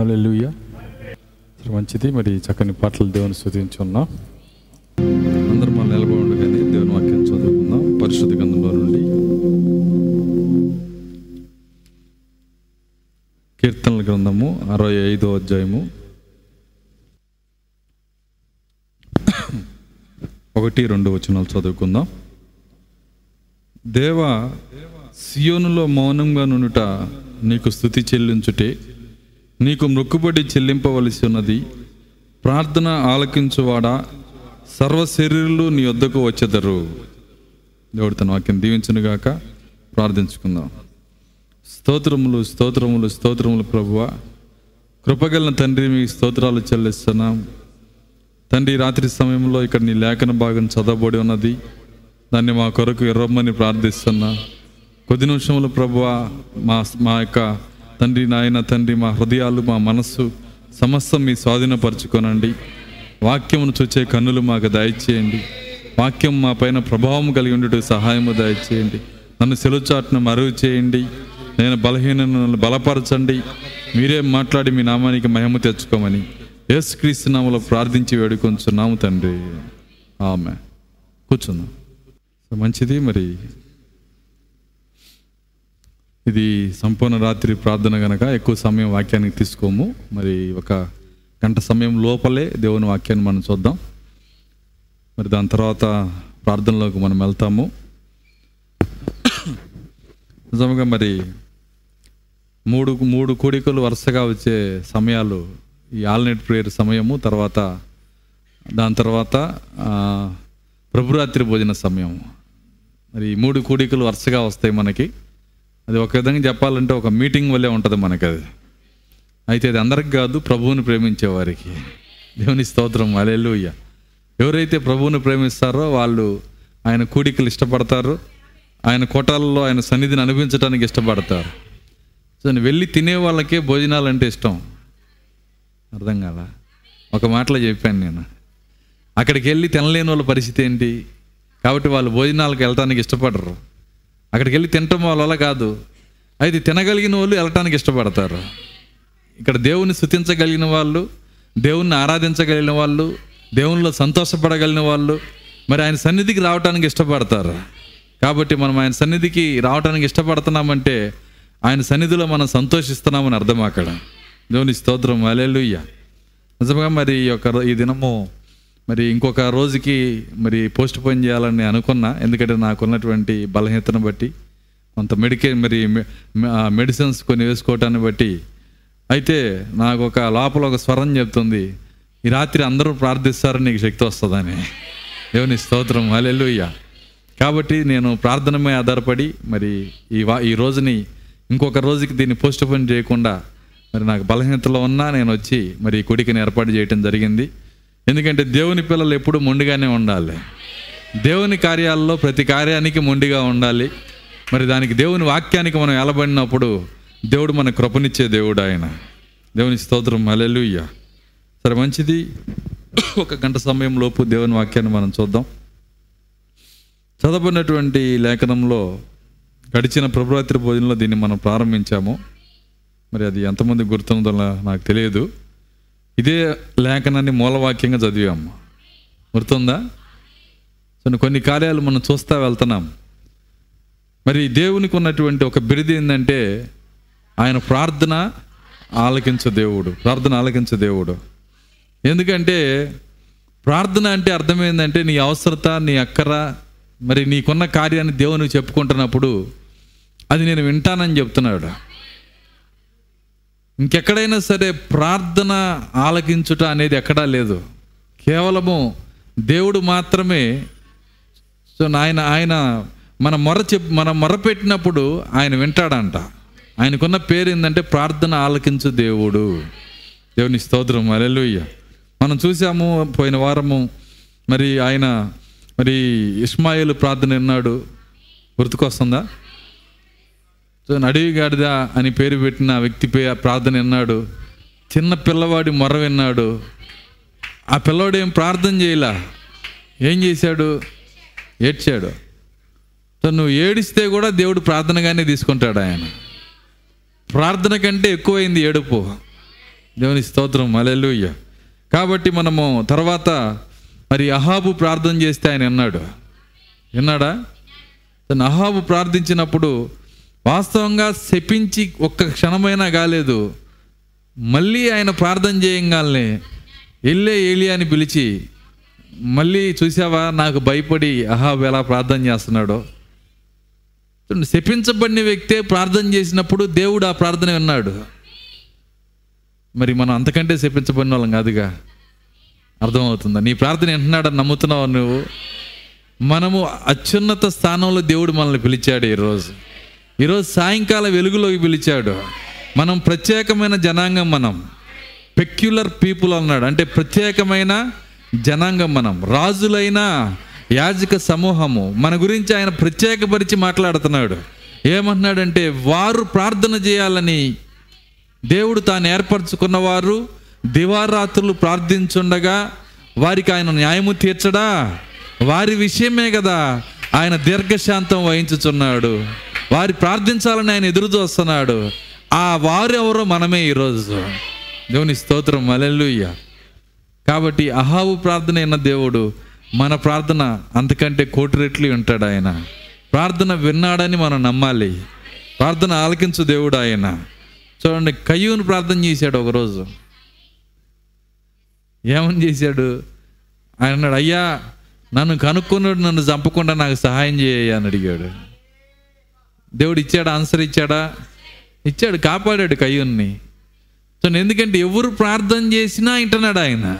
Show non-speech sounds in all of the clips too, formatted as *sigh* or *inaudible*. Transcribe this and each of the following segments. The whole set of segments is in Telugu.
హల్లెలూయా. మంచిది. మరి చక్కని పాటలు దేవుని స్థుతించి ఉన్నాం అందరూ మనం నిలబడి దేవుని వాక్యం చదువుకుందాం. పరిశుద్ధ గ్రంథంలో నుండి కీర్తనల గ్రంథము అరవై ఐదో అధ్యాయము. ఒకటి రెండు వచనాలు చదువుకుందాం. దేవా సియోనులో మౌనంగా నుండుట నీకు స్థుతి చెల్లించుటే నీకు మొక్కుబడి చెల్లింపవలసి ఉన్నది. ప్రార్థన ఆలకించువాడా? సర్వ శరీరులు నీ వద్దకు వచ్చెదరు. దేవుడు తన వాక్యం దీవించునుగాక ప్రార్థించుకుందాం. స్తోత్రములు స్తోత్రములు స్తోత్రములు ప్రభువ. కృపగలన తండ్రి మీ స్తోత్రాలు చెల్లిస్తున్నాం. తండ్రి రాత్రి సమయంలో ఇక్కడ నీ లేఖన భాగం చదవబడి ఉన్నది. దాన్ని మా కొరకు ఎర్రమ్మని ప్రార్థిస్తున్నా. కొద్ది నిమిషములు ప్రభువ మా మా యొక్క తండ్రి నాయన తండ్రి మా హృదయాలు మా మనస్సు సమస్తం మీ స్వాధీనపరచుకోనండి. వాక్యమును చూచే కన్నులు మాకు దయచేయండి. వాక్యం మా పైన ప్రభావం కలిగి ఉండేటు సహాయము దయచేయండి. నన్ను సెలుచాటును మరుగు చేయండి. నేను బలహీనను బలపరచండి. మీరే మాట్లాడి మీ నామానికి మహిమ తెచ్చుకోమని యేసుక్రీస్తు నామలో ప్రార్థించి వేడుకొంచున్నాము తండ్రి. ఆమె కూర్చున్నాం మంచిది మరి. ఇది సంపూర్ణ రాత్రి ప్రార్థన గనక ఎక్కువ సమయం వాక్యానికి తీసుకోము. మరి ఒక గంట సమయం లోపలే దేవుని వాక్యాన్ని మనం చూద్దాం. మరి దాని తర్వాత ప్రార్థనలోకి మనం వెళ్తాము. నిజంగా మరి మూడు మూడు కోడికలు వరుసగా వచ్చే సమయాలు ఈ ఆల్నెట్ ప్రేయర్ సమయము తర్వాత దాని తర్వాత ప్రభురాత్రి భోజన సమయం మరి ఈ మూడు కూడికలు వరుసగా వస్తాయి మనకి. అది ఒక విధంగా చెప్పాలంటే ఒక మీటింగ్ వల్లే ఉంటుంది మనకి అది అయితే అది అందరికి కాదు ప్రభువుని ప్రేమించే వారికి. దేవుని స్తోత్రం అలెలుయ్య ఎవరైతే ప్రభువుని ప్రేమిస్తారో వాళ్ళు ఆయన కూడికలు ఇష్టపడతారు. ఆయన కోటాలలో ఆయన సన్నిధిని అనిపించడానికి ఇష్టపడతారు. సో నేను వెళ్ళి తినే వాళ్ళకే భోజనాలు అంటే ఇష్టం. అర్థం కాల? ఒక మాటలో చెప్పాను నేను. అక్కడికి వెళ్ళి తినలేని వాళ్ళ పరిస్థితి ఏంటి? కాబట్టి వాళ్ళు భోజనాలకు వెళ్ళటానికి ఇష్టపడరు. అక్కడికి వెళ్ళి తినటం వల్ల కాదు. అయితే తినగలిగిన వాళ్ళు వెళ్ళటానికి ఇష్టపడతారు. ఇక్కడ దేవుని స్థుతించగలిగిన వాళ్ళు దేవుణ్ణి ఆరాధించగలిగిన వాళ్ళు దేవునిలో సంతోషపడగలిగిన వాళ్ళు మరి ఆయన సన్నిధికి రావటానికి ఇష్టపడతారు. కాబట్టి మనం ఆయన సన్నిధికి రావటానికి ఇష్టపడుతున్నామంటే ఆయన సన్నిధిలో మనం సంతోషిస్తున్నామని అర్థం అక్కడ. దేవుని స్తోత్రం. అలెలుయ్య నిజంగా మరి ఈ యొక్క ఈ దినము మరి ఇంకొక రోజుకి మరి పోస్ట్ పోన్ చేయాలని అనుకున్నా. ఎందుకంటే నాకున్నటువంటి బలహీనతను బట్టి కొంత మెడికే మరి మె- మె- మెడిసిన్స్ కొన్ని వేసుకోవటాన్ని బట్టి. అయితే నాకు ఒక లోపల ఒక స్వరం చెప్తుంది. ఈ రాత్రి అందరూ ప్రార్థిస్తారని నీకు శక్తి వస్తుందని. దేవుని స్తోత్రం. హల్లెలూయా. కాబట్టి నేను ప్రార్థనమే ఆధారపడి మరి ఈ వా ఈ రోజుని ఇంకొక రోజుకి దీన్ని పోస్ట్ పోన్ చేయకుండా మరి నాకు బలహీనతలో ఉన్నా నేను వచ్చి మరి కొడికిని ఏర్పాటు చేయటం జరిగింది. ఎందుకంటే దేవుని పిల్లలు ఎప్పుడు మొండిగానే ఉండాలి. దేవుని కార్యాల్లో ప్రతి కార్యానికి మొండిగా ఉండాలి. మరి దానికి దేవుని వాక్యానికి మనం ఎలబడినప్పుడు దేవుడు మన కృపనిచ్చే దేవుడు ఆయన. దేవుని స్తోత్రం. అలెలుయ్య సరే మంచిది. ఒక గంట సమయం లోపు దేవుని వాక్యాన్ని మనం చూద్దాం. చదవబడినటువంటి లేఖనంలో గడిచిన ప్రభురాత్రి భోజనంలో దీన్ని మనం ప్రారంభించాము. మరి అది ఎంతమంది గుర్తుందో నాకు తెలియదు. ఇదే లేఖనాన్ని మూలవాక్యంగా చదివాము. గుర్తుందా? సో కొన్ని కార్యాలు మనం చూస్తా వెళ్తున్నాం. మరి దేవునికి ఉన్నటువంటి ఒక బిరిది ఏంటంటే ఆయన ప్రార్థన ఆలకించు దేవుడు ప్రార్థన ఆలకించు దేవుడు. ఎందుకంటే ప్రార్థన అంటే అర్థమైందంటే నీ అవసరత నీ అక్కర మరి నీకున్న కార్యాన్ని దేవునికి చెప్పుకుంటున్నప్పుడు అది నేను వింటానని చెప్తున్నాడు. ఇంకెక్కడైనా సరే ప్రార్థన ఆలకించుట అనేది ఎక్కడా లేదు. కేవలము దేవుడు మాత్రమే సో ఆయన ఆయన మన మొర చెప్ మన మొరపెట్టినప్పుడు ఆయన వింటాడంట. ఆయనకున్న పేరు ఏంటంటే ప్రార్థన ఆలకించు దేవుడు. దేవుని స్తోత్రం అలెలుయ్య మనం చూసాము పోయిన వారము మరి ఆయన మరి ఇస్మాయిల్ ప్రార్థన విన్నాడు. గుర్తుకొస్తుందా? సో నడివి గాడిద అని పేరు పెట్టిన వ్యక్తి ప్రార్థన విన్నాడు. చిన్న పిల్లవాడి మొర్ర విన్నాడు. ఆ పిల్లవాడు ఏం ప్రార్థన చేయలా? ఏం చేశాడు? ఏడ్చాడు. సో నువ్వు ఏడిస్తే కూడా దేవుడు ప్రార్థనగానే తీసుకుంటాడు ఆయన. ప్రార్థన కంటే ఎక్కువైంది ఏడుపు. దేవుని స్తోత్రం. అలెలుయ్య కాబట్టి మనము తర్వాత మరి అహాబు ప్రార్థన చేస్తే ఆయన విన్నాడు. విన్నాడా? తను అహాబు ప్రార్థించినప్పుడు వాస్తవంగా శపించి ఒక్క క్షణమైనా కాలేదు. మళ్ళీ ఆయన ప్రార్థన చేయంగానే వెళ్ళే ఏలి అని పిలిచి మళ్ళీ చూసావా నాకు భయపడి అహాబు ఎలా ప్రార్థన చేస్తున్నాడో? శపించబడిన వ్యక్తే ప్రార్థన చేసినప్పుడు దేవుడు ఆ ప్రార్థన విన్నాడు. మరి మనం అంతకంటే శపించబడిన వాళ్ళం కాదుగా? అర్థమవుతుందా? నీ ప్రార్థన వింటున్నాడని నమ్ముతున్నావు నువ్వు? మనము అత్యున్నత స్థానంలో దేవుడు మనల్ని పిలిచాడు ఈరోజు. ఈరోజు సాయంకాలం వెలుగులోకి పిలిచాడు. మనం ప్రత్యేకమైన జనాంగం మనం. పెక్యులర్ పీపుల్ అన్నాడు. అంటే ప్రత్యేకమైన జనాంగం మనం. రాజులైన యాజక సమూహము. మన గురించి ఆయన ప్రత్యేకపరిచి మాట్లాడుతున్నాడు. ఏమంటున్నాడంటే వారు ప్రార్థన చేయాలని దేవుడు తాను ఏర్పరచుకున్నవారు దివారాత్రులు ప్రార్థించుండగా వారికి ఆయన న్యాయము తీర్చడా? వారి విషయమే కదా. ఆయన దీర్ఘశాంతం వహించుచున్నాడు. వారి ప్రార్థించాలని ఆయన ఎదురు చూస్తున్నాడు. ఆ వారు ఎవరో మనమే ఈరోజు. దేవుని స్తోత్రం. అలెల్లుయ్య కాబట్టి అహావు ప్రార్థన అయిన దేవుడు మన ప్రార్థన అంతకంటే కోటి రెట్లు ఉంటాడు ఆయన. ప్రార్థన విన్నాడని మనం నమ్మాలి. ప్రార్థన ఆలకించు దేవుడు ఆయన. చూడండి కయ్యూను ప్రార్థన చేశాడు ఒకరోజు. ఏమని చేశాడు? ఆయన అన్నాడు అయ్యా నన్ను కనుక్కున్నాడు నన్ను చంపకుండా నాకు సహాయం చేయ అని అడిగాడు. దేవుడు ఇచ్చాడు? ఆన్సర్ ఇచ్చాడా? ఇచ్చాడు కాపాడాడు కయ్యూన్ని. సో ఎందుకంటే ఎవరు ప్రార్థన చేసినా వింటున్నాడు ఆయన.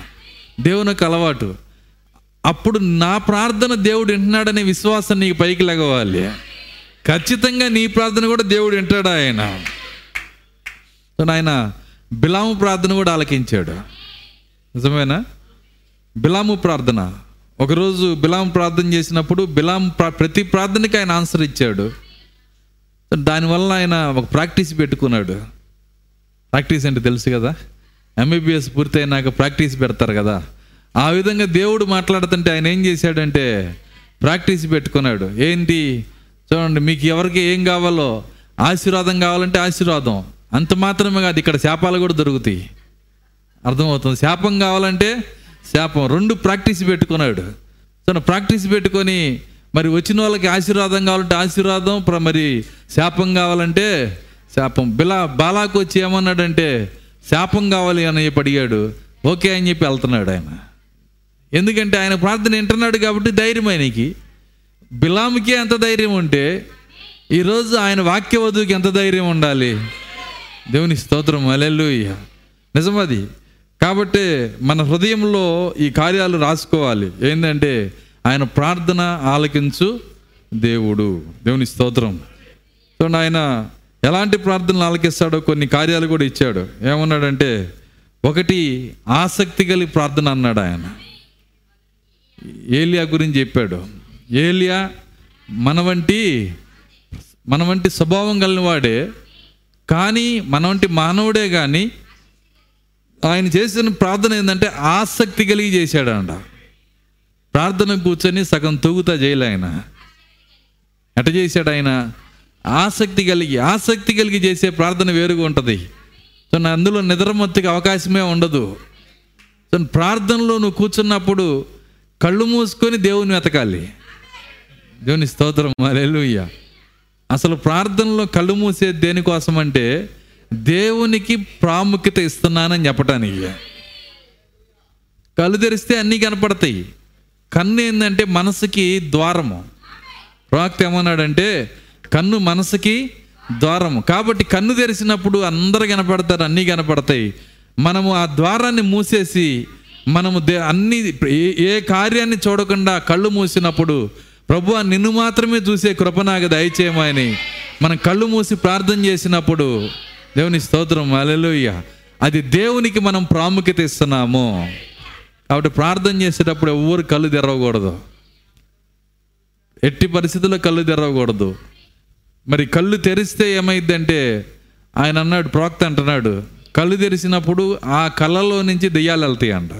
దేవునికి అలవాటు. అప్పుడు నా ప్రార్థన దేవుడు వింటున్నాడనే విశ్వాసం నీకు పైకి లెగవాలి ఖచ్చితంగా నీ ప్రార్థన కూడా దేవుడు వింటాడు ఆయన? సో ఆయన బిలాము ప్రార్థన కూడా ఆలకించాడు. నిజమేనా? బిలాము ప్రార్థన. ఒకరోజు బిలాం ప్రార్థన చేసినప్పుడు బిలాం ప్రతి ప్రార్థనకి ఆయన ఆన్సర్ ఇచ్చాడు. దానివల్ల ఆయన ఒక ప్రాక్టీస్ పెట్టుకున్నాడు. ప్రాక్టీస్ అంటే తెలుసు కదా? ఎంబీబీఎస్ పూర్తయినాక ప్రాక్టీస్ పెడతారు కదా? ఆ విధంగా దేవుడు మాట్లాడుతుంటే ఆయన ఏం చేశాడంటే ప్రాక్టీస్ పెట్టుకున్నాడు. ఏంటి? చూడండి మీకు ఎవరికి ఏం కావాలో ఆశీర్వాదం కావాలంటే ఆశీర్వాదం. అంత మాత్రమే కాదు ఇక్కడ శాపాలు కూడా దొరుకుతాయి. అర్థమవుతుంది? శాపం కావాలంటే శాపం రెండు ప్రాక్టీస్ పెట్టుకున్నాడు. తను ప్రాక్టీస్ పెట్టుకొని మరి వచ్చిన వాళ్ళకి ఆశీర్వాదం కావాలంటే ఆశీర్వాదం మరి శాపం కావాలంటే శాపం. బిలా బాలాకు వచ్చి ఏమన్నాడంటే శాపం కావాలి అని చెప్పి అడిగాడు. ఓకే అని చెప్పి వెళ్తున్నాడు ఆయన. ఎందుకంటే ఆయన ప్రార్థన వింటున్నాడు కాబట్టి ధైర్యం ఆయనకి. బిలాముకి ఎంత ధైర్యం ఉంటే ఈరోజు ఆయన వాక్య వధువుకి ఎంత ధైర్యం ఉండాలి. దేవుని స్తోత్రం. అలెల్లు నిజమది కాబట్టి మన హృదయంలో ఈ కార్యాలు రాసుకోవాలి. ఏంటంటే ఆయన ప్రార్థన ఆలకించు దేవుడు. దేవుని స్తోత్రం. చూడండి ఆయన ఎలాంటి ప్రార్థనలు ఆలకిస్తాడో కొన్ని కార్యాలు కూడా ఇచ్చాడు. ఏమన్నాడంటే ఒకటి ఆసక్తి కలిగి ప్రార్థన అన్నాడు ఆయన. ఏలియా గురించి చెప్పాడు. ఏలియా మన వంటి మన వంటి స్వభావం కలిగిన వాడే కానీ మన వంటి మానవుడే కానీ ఆయన చేసిన ప్రార్థన ఏంటంటే ఆసక్తి కలిగి చేశాడంట. ప్రార్థన కూర్చొని సగం తూగుతా చేయలే ఆయన. ఎట చేశాడు ఆయన? ఆసక్తి కలిగి ఆసక్తి కలిగి చేసే ప్రార్థన వేరుగా ఉంటుంది. సో నా అందులో నిద్రమత్తికి అవకాశమే ఉండదు. సో ప్రార్థనలో నువ్వు కూర్చున్నప్పుడు కళ్ళు మూసుకొని దేవుని వెతకాలి. దేవుని స్తోత్రం అలెలుయ్య అసలు ప్రార్థనలో కళ్ళు మూసేది దేనికోసం అంటే దేవునికి ప్రాముఖ్యత ఇస్తున్నానని చెప్పటానికి. కళ్ళు తెరిస్తే అన్నీ కనపడతాయి. కన్ను ఏంటంటే మనసుకి ద్వారము. ప్రాక్త ఏమన్నాడంటే కన్ను మనసుకి ద్వారము. కాబట్టి కన్ను తెరిచినప్పుడు అందరు కనపడతారు అన్నీ కనపడతాయి. మనము ఆ ద్వారాన్ని మూసేసి మనము దే అన్ని ఏ- ఏ కార్యాన్ని చూడకుండా కళ్ళు మూసినప్పుడు ప్రభు నిన్ను మాత్రమే చూసే కృప నాకు దయచేయమని మనం కళ్ళు మూసి ప్రార్థన చేసినప్పుడు దేవుని స్తోత్రం అలెలుయ్య అది దేవునికి మనం ప్రాముఖ్యత ఇస్తున్నాము. కాబట్టి ప్రార్థన చేసేటప్పుడు ఎవరు కళ్ళు తెరవకూడదు. ఎట్టి పరిస్థితుల్లో కళ్ళు తెరవకూడదు. మరి కళ్ళు తెరిస్తే ఏమైందంటే ఆయన అన్నాడు ప్రవక్త అంటున్నాడు కళ్ళు తెరిచినప్పుడు ఆ కళ్ళలో నుంచి దెయ్యాలు వెళ్తాయి అంట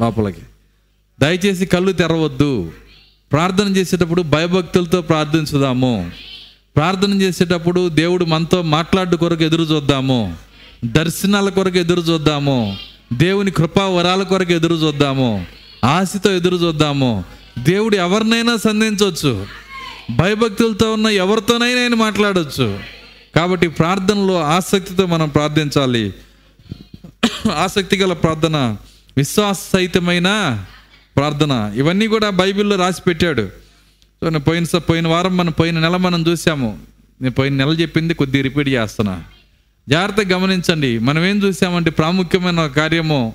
లోపలికి. దయచేసి కళ్ళు తెరవద్దు. ప్రార్థన చేసేటప్పుడు భయభక్తులతో ప్రార్థించుదాము. ప్రార్థన చేసేటప్పుడు దేవుడు మనతో మాట్లాడు కొరకు ఎదురు చూద్దాము. దర్శనాల కొరకు ఎదురు చూద్దాము. దేవుని కృపా వరాల కొరకు ఎదురు చూద్దాము. ఆశతో ఎదురు చూద్దాము. దేవుడు ఎవరినైనా సంధించవచ్చు. భయభక్తులతో ఉన్న ఎవరితోనైనా ఆయన మాట్లాడవచ్చు కాబట్టి ప్రార్థనలో ఆసక్తితో మనం ప్రార్థించాలి. ఆసక్తి గల ప్రార్థన విశ్వాస సహితమైన ప్రార్థన. ఇవన్నీ కూడా బైబిల్లో రాసి పెట్టాడు. సో నేను పోయిన స- పోయిన వారం మనం పోయిన నెల మనం చూసాము. నేను పోయిన నెల చెప్పింది కొద్దిగా రిపీట్ చేస్తున్నా. జాగ్రత్తగా గమనించండి. మనం ఏం చూసామంటే ప్రాముఖ్యమైన కార్యము.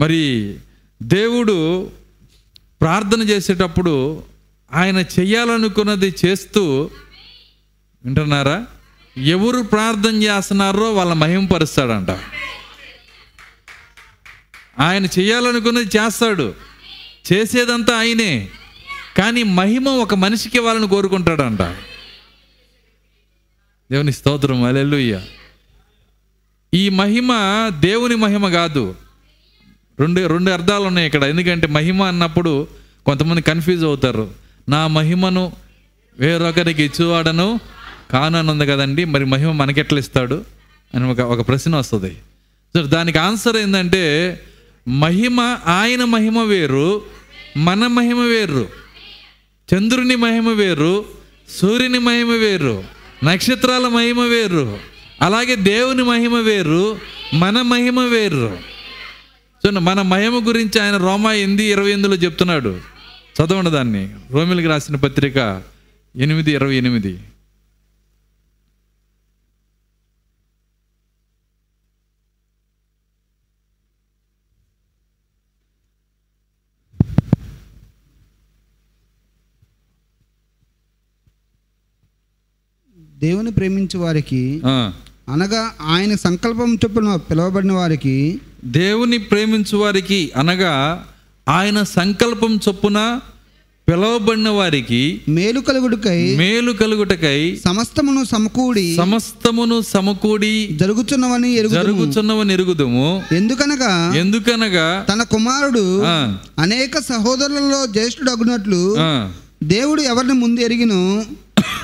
మరి దేవుడు ప్రార్థన చేసేటప్పుడు ఆయన చెయ్యాలనుకున్నది చేస్తూ వింటున్నారా? ఎవరు ప్రార్థన చేస్తున్నారో వాళ్ళ మహింపరుస్తాడంట ఆయన చేయాలనుకున్నది చేస్తాడు. చేసేదంతా ఆయనే. కానీ మహిమ ఒక మనిషికి ఇవ్వాలని కోరుకుంటాడంట. దేవుని స్తోత్రం అలెలుయ్య ఈ మహిమ దేవుని మహిమ కాదు. రెండు రెండు అర్థాలు ఉన్నాయి ఇక్కడ. ఎందుకంటే మహిమ అన్నప్పుడు కొంతమంది కన్ఫ్యూజ్ అవుతారు. నా మహిమను వేరొకరికి ఇచ్చేవాడను కానని ఉంది కదండి. మరి మహిమ మనకెట్లా ఇస్తాడు అని ఒక ఒక ప్రశ్న వస్తుంది. సో దానికి ఆన్సర్ ఏంటంటే మహిమ ఆయన మహిమ వేరు మన మహిమ వేరు. చంద్రుని మహిమ వేరు సూర్యుని మహిమ వేరు నక్షత్రాల మహిమ వేరు అలాగే దేవుని మహిమ వేరు మన మహిమ వేరు. సో మన మహిమ గురించి ఆయన రోమా ఎనిమిది ఇరవై ఎనిమిదిలో చెప్తున్నాడు. చదవండి దాన్ని. రోమిల్కి రాసిన పత్రిక ఎనిమిది ఇరవై ఎనిమిది. దేవుని ప్రేమించే వారికి అనగా ఆయన సంకల్పం చొప్పున పిలువబడిన వారికి దేవుని ప్రేమించు వారికి అనగా ఆయన సంకల్పం చొప్పున పిలవబడిన వారికి మేలు కలుగుడుకై మేలు కలుగుటకై సమస్తమును సమకూడి సమస్తమును సమకూడి జరుగుతున్నవని ఎరుగు జరుగుచున్నవని ఎరుగుదుము. ఎందుకనగా ఎందుకనగా తన కుమారుడు అనేక సహోదరులలో జ్యేష్ఠుడు అగునట్లు ఆ, దేవుడు ఎవరిని ముందు ఎరిగిను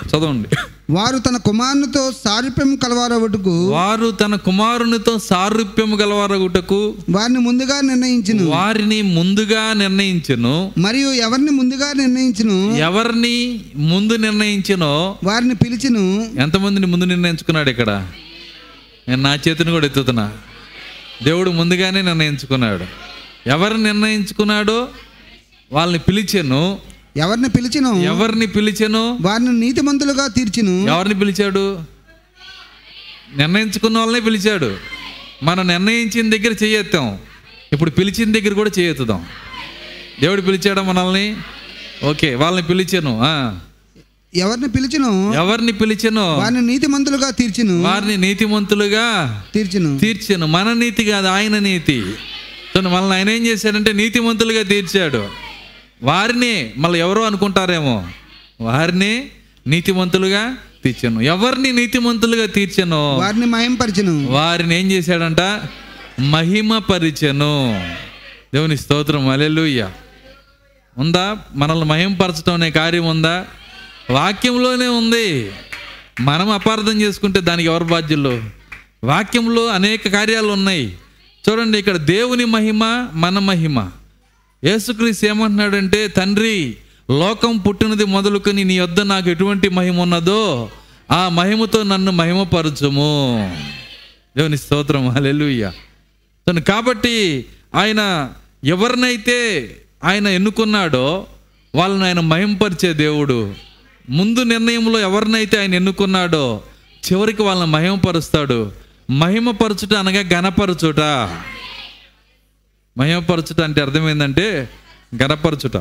చదవండి. వారు తన కుమారునితో సారూప్యం కలవారవుటకు వారు తన కుమారునితో సారూప్యము గలవారగుటకు వారిని ముందుగా నిర్ణయించును. వారిని ముందుగా నిర్ణయించును. మరియు ఎవరిని ముందుగా నిర్ణయించును? ఎవరిని ముందు నిర్ణయించినో వారిని పిలిచిను. ఎంతమందిని ముందు నిర్ణయించుకున్నాడు ఇక్కడ? నేను నా చేతిని కూడా ఎత్తుతున్నా. దేవుడు ముందుగానే నిర్ణయించుకున్నాడు. ఎవరు నిర్ణయించుకున్నాడో వాళ్ళని పిలిచాను. ఎవరిని పిలిచిను? ఎవరిని పిలిచాను? వారిని నీతిమంతులుగా తీర్చును. ఎవరిని పిలిచాడు? నిర్ణయించుకున్న వాళ్ళనే పిలిచాడు. మనం నిర్ణయించిన దగ్గర చేయెత్తాం. ఇప్పుడు పిలిచిన దగ్గర కూడా చేయెత్తుదాం. దేవుడు పిలిచాడా మనల్ని? ఓకే వాళ్ళని పిలిచాను ఆ. ఎవరిని పిలిచిను? ఎవరిని పిలిచానో? వారిని నీతిమంతులుగా తీర్చును. వారిని నీతిమంతులుగా తీర్చును. తీర్చాను. మన నీతి కాదు ఆయన నీతి. మనల్ని ఆయన ఏం చేశాడంటే నీతిమంతులుగా తీర్చాడు. వారిని మళ్ళీ ఎవరో అనుకుంటారేమో? వారిని నీతిమంతులుగా తీర్చాను. ఎవరిని నీతిమంతులుగా తీర్చానో? వారిని మహింపరచును. వారిని ఏం చేశాడంట? మహిమ పరిచను దేవుని స్తోత్రం. అలెలుయ్య ఉందా? మనల్ని మహింపరచడం అనే కార్యం ఉందా? వాక్యంలోనే ఉంది. మనం అపార్థం చేసుకుంటే దానికి ఎవరు బాధ్యులు? వాక్యంలో అనేక కార్యాలు ఉన్నాయి. చూడండి ఇక్కడ దేవుని మహిమ మన మహిమ. యేసుక్రీస్తు ఏమంటున్నాడంటే తండ్రి లోకం పుట్టినది మొదలుకొని నీ వద్ద నాకు ఎటువంటి మహిమ ఉన్నదో ఆ మహిమతో నన్ను మహిమపరచుము. దేవుని స్తోత్రం హల్లెలూయా. తను కాబట్టి ఆయన ఎవరినైతే ఆయన ఎన్నుకున్నాడో వాళ్ళని ఆయన మహింపరిచే దేవుడు. ముందు నిర్ణయంలో ఎవరినైతే ఆయన ఎన్నుకున్నాడో చివరికి వాళ్ళని మహిమపరుస్తాడు. మహిమపరచుట అనగా ఘనపరచుట. మహిమపరచుట అంటే అర్థమైందంటే గనపరచుట.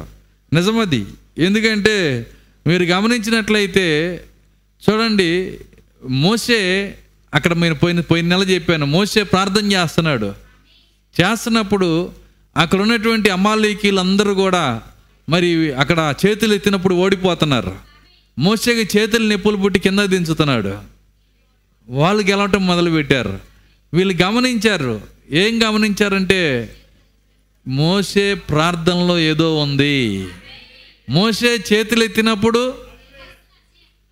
నిజమది. ఎందుకంటే మీరు గమనించినట్లయితే చూడండి మోసే అక్కడ మీరు పోయిన పోయిన నెల చెప్పాను మోసే ప్రార్థన చేస్తున్నాడు. చేస్తున్నప్పుడు అక్కడ ఉన్నటువంటి అమాలీకీలందరూ కూడా మరి అక్కడ చేతులు ఎత్తినప్పుడు ఓడిపోతున్నారు. మోసేకి చేతులు నిప్పులు పుట్టి కింద దించుతున్నాడు. వాళ్ళు గెలవటం మొదలుపెట్టారు. వీళ్ళు గమనించారు. ఏం గమనించారంటే మోసే ప్రార్థనలో ఏదో ఉంది. మోసే చేతులు ఎత్తినప్పుడు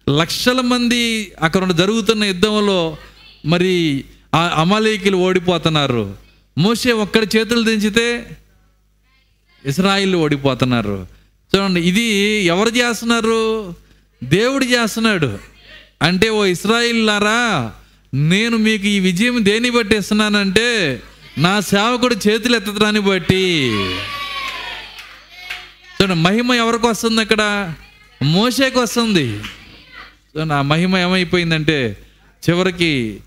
లక్షల మంది అక్కడ ఉన్న జరుగుతున్న యుద్ధంలో మరి ఆ అమలీకులు ఓడిపోతున్నారు. మోషే ఒక్కడి చేతులు దించితే ఇస్రాయిల్ ఓడిపోతున్నారు. చూడండి ఇది ఎవరు చేస్తున్నారు? దేవుడు చేస్తున్నాడు. అంటే ఓ ఇస్రాయిల్లారా నేను మీకు ఈ విజయం దేని బట్టి ఇస్తున్నానంటే నా సేవకుడు చేతులు ఎత్తడాన్ని బట్టి. చూడండి మహిమ ఎవరికి వస్తుంది అక్కడ? మోసేకి వస్తుంది. చూడండి ఆ మహిమ ఏమైపోయిందంటే చివరికి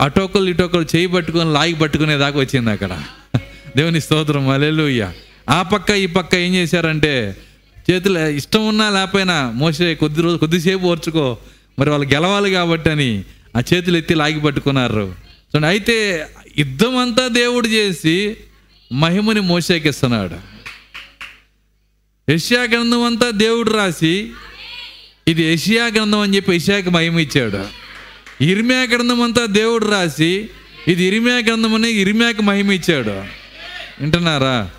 అటోకలు ఇటోకలు చేయి పట్టుకొని లాగి పట్టుకునే దాకా వచ్చింది అక్కడ. దేవుని స్తోత్రం అలెలుయ్య ఆ పక్క ఈ పక్క ఏం చేశారంటే చేతులు ఇష్టం ఉన్నా లేకపోయినా మోసే కొద్ది రోజు కొద్దిసేపు ఓర్చుకో మరి వాళ్ళు గెలవాలి కాబట్టి అని ఆ చేతులు ఎత్తి లాగి పట్టుకున్నారు. చూడండి అయితే యుద్ధం అంతా దేవుడు చేసి మహిమని మోసేకిస్తున్నాడు. యష్యా గ్రంథం అంతా దేవుడు రాసి ఇది యషియా గ్రంథం అని చెప్పి యషియాకి మహిమ ఇచ్చాడు. ఇరిమ్యా గ్రంథం అంతా దేవుడు రాసి ఇది ఇరిమియా గ్రంథం అని ఇరిమ్యాకి మహిమ ఇచ్చాడు. వింటున్నారా?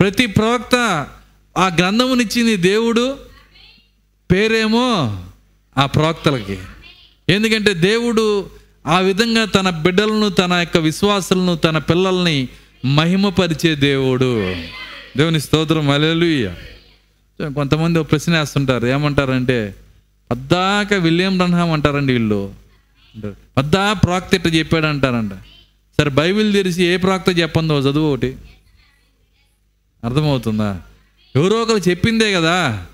ప్రతి ప్రవక్త ఆ గ్రంథమునిచ్చింది దేవుడు పేరేమో ఆ ప్రవక్తలకి. ఎందుకంటే దేవుడు ఆ విధంగా తన బిడ్డలను తన యొక్క విశ్వాసులను తన పిల్లల్ని మహిమపరిచే దేవుడు. దేవుని స్తోత్రం. అలెలుయ్య కొంతమంది ఒక ప్రశ్న వేస్తుంటారు. ఏమంటారంటే పద్దాక విలియం రన్హామ్ అంటారండి వీళ్ళు. అంటారు. పద్దా ప్రాక్త ఇట్ట చెప్పాడు అంటారంట. సరే బైబిల్ తెరిచి ఏ ప్రాక్త చెప్పందో చదువు ఒకటి. అర్థమవుతుందా? ఎవరో ఒకరు చెప్పిందే కదా.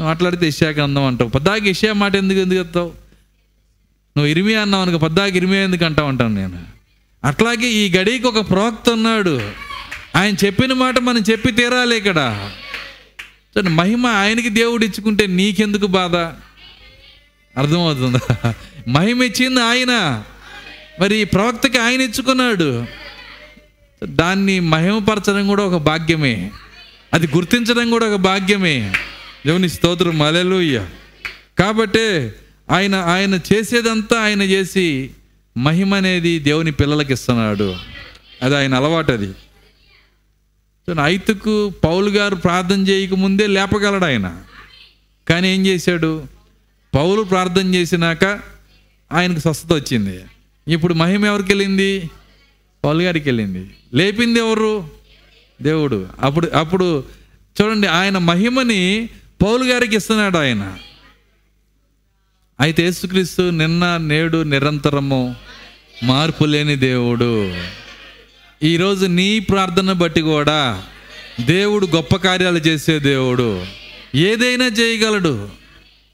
మాట్లాడితే ఇషా గ్రంథం అంటావు. పద్దాకి ఇషా మాట ఎందుకు ఎందుకు ఎత్తావు నువ్వు ఇరిమి అన్నావు అనుకో పద్దాకి ఇరిమి ఎందుకు అంటావు అంటాను నేను. అట్లాగే ఈ గడికి ఒక ప్రవక్త ఉన్నాడు. ఆయన చెప్పిన మాట మనం చెప్పి తీరాలి ఇక్కడ. చూడండి, మహిమ ఆయనకి దేవుడు ఇచ్చుకుంటే నీకెందుకు బాధ? అర్థమవుతుందా? మహిమ ఇచ్చింది ఆయన. మరి ఈ ప్రవక్తకి ఆయన ఇచ్చుకున్నాడు. దాన్ని మహిమపరచడం కూడా ఒక భాగ్యమే. అది గుర్తించడం కూడా ఒక భాగ్యమే. దేవుని స్తోత్రం మలెలుయ్య కాబట్టే ఆయన ఆయన చేసేదంతా ఆయన చేసి మహిమ అనేది దేవుని పిల్లలకి ఇస్తున్నాడు అది ఆయన అలవాటు అది చూడండి, ఐతుకు పౌలు గారు ప్రార్థన చేయక ముందే లేపగలడు ఆయన. కానీ ఏం చేశాడు? పౌలు ప్రార్థన చేసినాక ఆయనకు స్వస్థత వచ్చింది. ఇప్పుడు మహిమ ఎవరికి వెళ్ళింది పౌలు గారికి వెళ్ళింది లేపింది ఎవరు? దేవుడు. అప్పుడు అప్పుడు చూడండి ఆయన మహిమని పౌలు గారికి ఇస్తున్నాడు ఆయన. అయితే యేసుక్రీస్తు నిన్న నేడు నిరంతరము మార్పు లేని దేవుడు. ఈరోజు నీ ప్రార్థన బట్టి కూడా దేవుడు గొప్ప కార్యాలు చేసే దేవుడు. ఏదైనా చేయగలడు.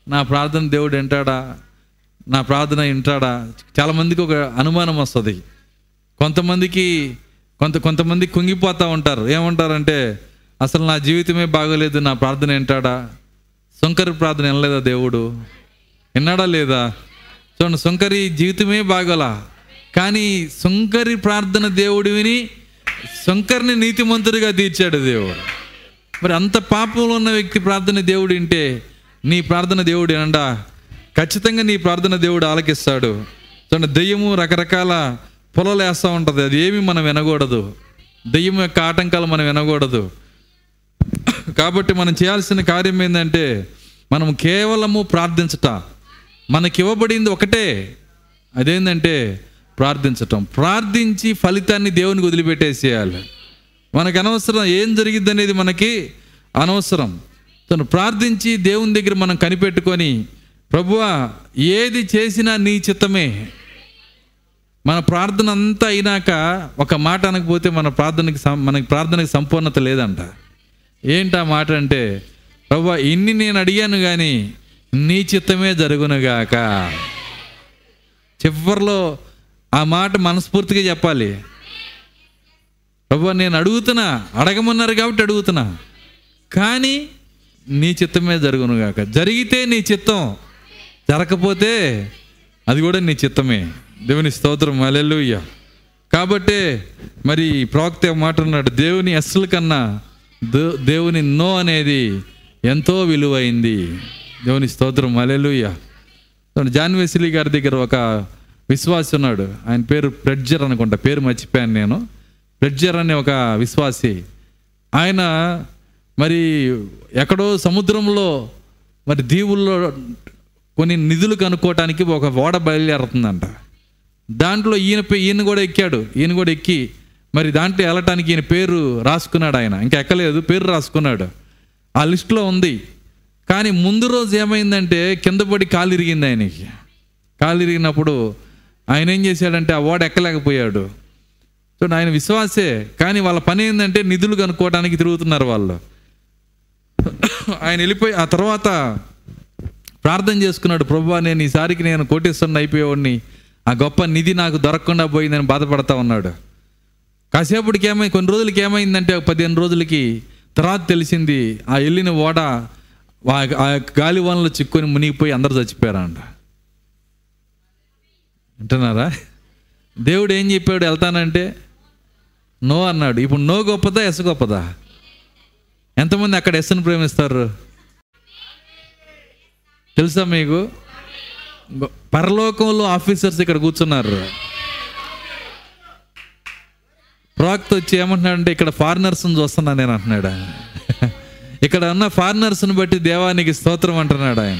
నా ప్రార్థన దేవుడు వింటాడా? నా ప్రార్థన వింటాడా? చాలామందికి ఒక అనుమానం వస్తుంది. కొంతమందికి కొంత కొంతమంది కుంగిపోతూ ఉంటారు. ఏమంటారంటే అసలు నా జీవితమే బాగోలేదు నా ప్రార్థన వింటాడా? శంకరి ప్రార్థన వినలేదా దేవుడు? విన్నాడా లేదా? చూడండి శంకరి జీవితమే బాగోలా. కానీ శంకరి ప్రార్థన దేవుడు విని శంకర్ని నీతిమంతుడిగా తీర్చాడు దేవుడు. మరి అంత పాపంలో ఉన్న వ్యక్తి ప్రార్థన దేవుడు వింటే నీ ప్రార్థన దేవుడు అండా ఖచ్చితంగా నీ ప్రార్థన దేవుడు ఆలకిస్తాడు. చూడండి దెయ్యము రకరకాల పొలలు వేస్తూ ఉంటుంది. అది ఏమి మనం వినకూడదు. దెయ్యం యొక్క ఆటంకాలు మనం వినకూడదు. కాబట్టి మనం చేయాల్సిన కార్యం ఏంటంటే మనం కేవలము ప్రార్థించట. మనకి ఇవ్వబడింది ఒకటే. అదేంటంటే ప్రార్థించటం. ప్రార్థించి ఫలితాన్ని దేవునికి వదిలిపెట్టేసేయాలి. మనకు అనవసరం ఏం జరిగింది అనేది మనకి అనవసరం. తను ప్రార్థించి దేవుని దగ్గర మనం కనిపెట్టుకొని ప్రభువా ఏది చేసినా నీ చిత్తమే. మన ప్రార్థన అంతా అయినాక ఒక మాట అనకపోతే మన ప్రార్థనకి మనకి ప్రార్థనకి సంపూర్ణత లేదంట. ఏంటి ఆ మాట అంటే ప్రభు ఇన్ని నేను అడిగాను కానీ నీ చిత్తమే జరుగునుగాక. చివరిలో ఆ మాట మనస్ఫూర్తిగా చెప్పాలి. ప్రభు నేను అడుగుతున్నా అడగమన్నారు కాబట్టి అడుగుతున్నా. కానీ నీ చిత్తమే జరుగునుగాక. జరిగితే నీ చిత్తం జరగకపోతే అది కూడా నీ చిత్తమే. దేవుని స్తోత్రం అలెలుయ్య కాబట్టే మరి ప్రవక్త మాట అన్నాడు దేవుని అస్సలు కన్నా దే- దేవుని నో అనేది ఎంతో విలువైంది. దేవుని స్తోత్రం. అలెలుయ్య జాన్ వెసిలీ గారి దగ్గర ఒక విశ్వాసి ఉన్నాడు. ఆయన పేరు ప్రెడ్జర్ అనుకుంటా. పేరు మర్చిపోయాను నేను. ప్రెడ్జర్ అనే ఒక విశ్వాసి. ఆయన మరి ఎక్కడో సముద్రంలో మరి దీవుల్లో కొన్ని నిధులు కనుక్కోవటానికి ఒక ఓడ బయలుదేరుతుందంట. దాంట్లో ఈయన ఈయన కూడా ఎక్కాడు. ఈయన కూడా ఎక్కి మరి దాంట్లో వెళ్ళటానికి ఈయన పేరు రాసుకున్నాడు ఆయన. ఇంకా ఎక్కలేదు పేరు రాసుకున్నాడు. ఆ లిస్టులో ఉంది. కానీ ముందు రోజు ఏమైందంటే కింద పడి కాలు ఇరిగింది ఆయనకి. కాలు ఇరిగినప్పుడు ఆయన ఏం చేశాడంటే ఆ ఓడ ఎక్కలేకపోయాడు. చూడండి ఆయన విశ్వాసే. కానీ వాళ్ళ పని ఏంటంటే నిధులు కనుక్కోవడానికి తిరుగుతున్నారు వాళ్ళు. ఆయన వెళ్ళిపోయి ఆ తర్వాత ప్రార్థన చేసుకున్నాడు ప్రభు నేను ఈసారికి నేను కోటేశ్వరుని అయిపోయేవాడిని. ఆ గొప్ప నిధి నాకు దొరకకుండా పోయిందని బాధపడతా ఉన్నాడు. కాసేపటికి ఏమై కొన్ని రోజులకి ఏమైందంటే ఒక పదిహేను రోజులకి తర్వాత తెలిసింది ఆ వెళ్ళిన ఓడ ఆ- ఆ గాలి వనలో చిక్కుని మునిగిపోయి అందరు చచ్చిపోయారంట. వింటున్నారా? దేవుడు ఏం చెప్పాడు వెళ్తానంటే నో అన్నాడు. ఇప్పుడు నో గొప్పదా ఎస్ గొప్పదా? ఎంతమంది అక్కడ ఎస్ను ప్రేమిస్తారు? తెలుసా మీకు? పరలోకంలో ఆఫీసర్స్ ఇక్కడ కూర్చున్నారు. ప్రవక్త వచ్చి ఏమంటున్నాడంటే ఇక్కడ ఫారినర్స్ని చూస్తున్నాను నేను అంటున్నాడు ఇక్కడ ఉన్న ఫారినర్స్ని బట్టి దేవానికి స్తోత్రం అంటున్నాడు ఆయన.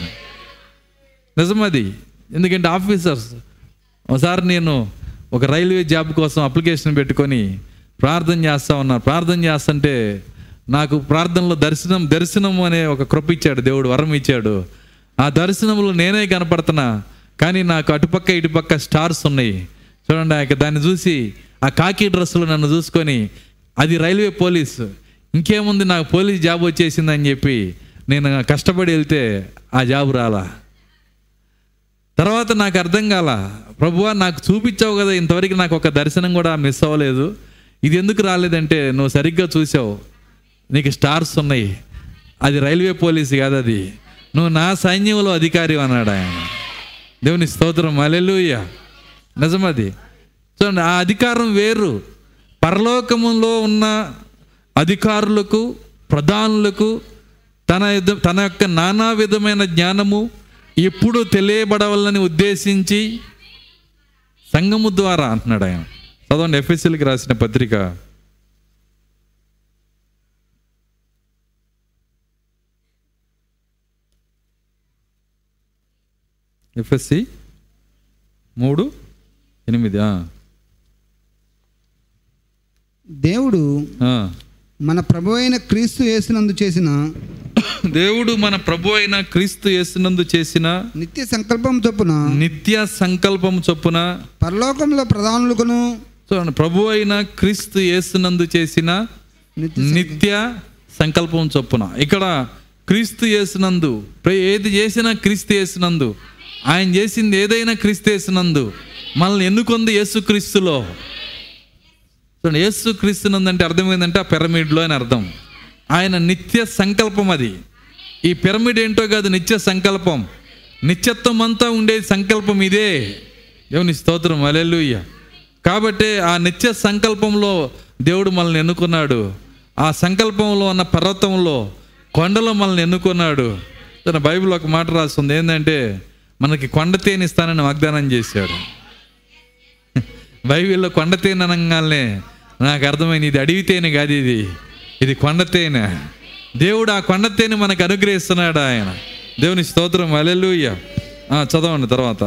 నిజమది. ఎందుకంటే ఆఫీసర్స్ ఒకసారి నేను ఒక రైల్వే జాబ్ కోసం అప్లికేషన్ పెట్టుకొని ప్రార్థన చేస్తా ఉన్నాను ప్రార్థన చేస్తుంటే నాకు ప్రార్థనలో దర్శనం దర్శనం అనే ఒక కృప ఇచ్చాడు దేవుడు వరం ఇచ్చాడు. ఆ దర్శనంలో నేనే కనపడుతున్నా కానీ నాకు అటుపక్క ఇటుపక్క స్టార్స్ ఉన్నాయి. చూడండి ఆ యొక్క దాన్ని చూసి ఆ కాకి డ్రెస్సులో నన్ను చూసుకొని అది రైల్వే పోలీసు. ఇంకేముంది నాకు పోలీస్ జాబ్ వచ్చేసిందని చెప్పి నేను కష్టపడి వెళ్తే ఆ జాబ్ రాలా. తర్వాత నాకు అర్థం కాల ప్రభువా నాకు చూపించావు కదా ఇంతవరకు నాకు ఒక దర్శనం కూడా మిస్ అవ్వలేదు. ఇది ఎందుకు రాలేదంటే నువ్వు సరిగ్గా చూసావు. నీకు స్టార్స్ ఉన్నాయి. అది రైల్వే పోలీస్ కాదు అది. నువ్వు నా సైన్యంలో అధికారి అన్నాడు ఆయన. దేవుని స్తోత్రం అలెలుయ్య నిజమది చూడండి ఆ అధికారం వేరు. పరలోకములో ఉన్న అధికారులకు ప్రధానులకు తన తన యొక్క నానా విధమైన జ్ఞానము ఎప్పుడు తెలియబడవాలని ఉద్దేశించి సంఘము ద్వారా అంటున్నాడు ఆయన చదవండి ఎఫ్ఎస్సీలకి రాసిన పత్రిక ఎఫ్ఎస్సి మూడు ఎనిమిది. దేవుడు. మన ప్రభు అయిన క్రీస్తు యేసునందు చేసిన దేవుడు మన ప్రభు అయిన క్రీస్తు యేసునందు చేసిన నిత్య సంకల్పం చొప్పున నిత్య సంకల్పం చొప్పున పరలోకంలో ప్రధానులకును చూడండి ప్రభు అయిన క్రీస్తు యేసునందు చేసిన నిత్య సంకల్పం. చొప్పున. ఇక్కడ క్రీస్తు యేసునందు ప్ర- ఏది చేసినా క్రీస్తు యేసునందు. ఆయన చేసింది ఏదైనా క్రీస్తు యేసునందు. మనల్ని ఎన్నుకొంది యేసు క్రీస్తులో చూడండి యేసు క్రీస్తునందు అంటే అర్థమైందంటే ఆ పిరమిడ్లో అని అర్థం. ఆయన నిత్య సంకల్పం అది. ఈ పిరమిడ్ ఏంటో కాదు నిత్య సంకల్పం. నిత్యత్వం అంతా ఉండే సంకల్పం ఇదే. దేవుని స్తోత్రం అలెలుయ్య కాబట్టి ఆ నిత్య సంకల్పంలో దేవుడు మనల్ని ఎన్నుకున్నాడు. ఆ సంకల్పంలో ఉన్న పర్వతంలో కొండలో మనల్ని ఎన్నుకున్నాడు. తన బైబిల్ ఒక మాట రాస్తుంది ఏంటంటే మనకి కొండ తేనిస్తానని వాగ్దానం చేశాడు. *laughs* బైబిల్లో కొండ తేనె నాకు అర్థమైంది ఇది అడవి తేనె కాదు ఇది. ఇది కొండ తేనె దేవుడు ఆ కొండ తేనె మనకు అనుగ్రహిస్తున్నాడు ఆయన. దేవుని స్తోత్రం. అలెలుయ్య చదవండి తర్వాత.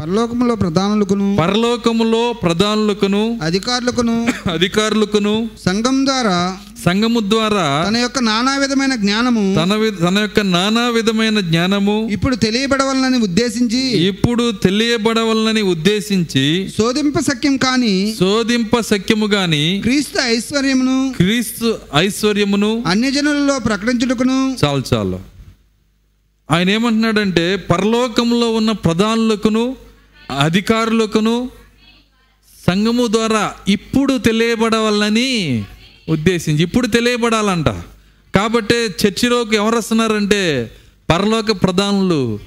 ఆ. పరలోకంలో ప్రధానులకును పరలోకములో ప్రధానులకును అధికారులకును *laughs* అధికారులకును సంఘం ద్వారా సంఘము ద్వారా తన యొక్క నానా విధమైన జ్ఞానము తన తన యొక్క నానా విధమైన జ్ఞానము ఇప్పుడు తెలియబడవలనని ఉద్దేశించి ఇప్పుడు తెలియబడవలనని ఉద్దేశించి శోధింప సఖ్యం కాని శోధింప సఖ్యము గాని క్రీస్తు ఐశ్వర్యమును క్రీస్తు ఐశ్వర్యమును అన్యజనులలో ప్రకటించుటకును చాలు చాలు ఆయన ఏమంటున్నాడంటే పరలోకంలో ఉన్న ప్రధానులకును అధికారులకును సంఘము ద్వారా ఇప్పుడు తెలియబడవాలని ఉద్దేశించి ఇప్పుడు తెలియబడాలంట. కాబట్టి చర్చిలోకి ఎవరు వస్తున్నారంటే పరలోక ప్రధానులు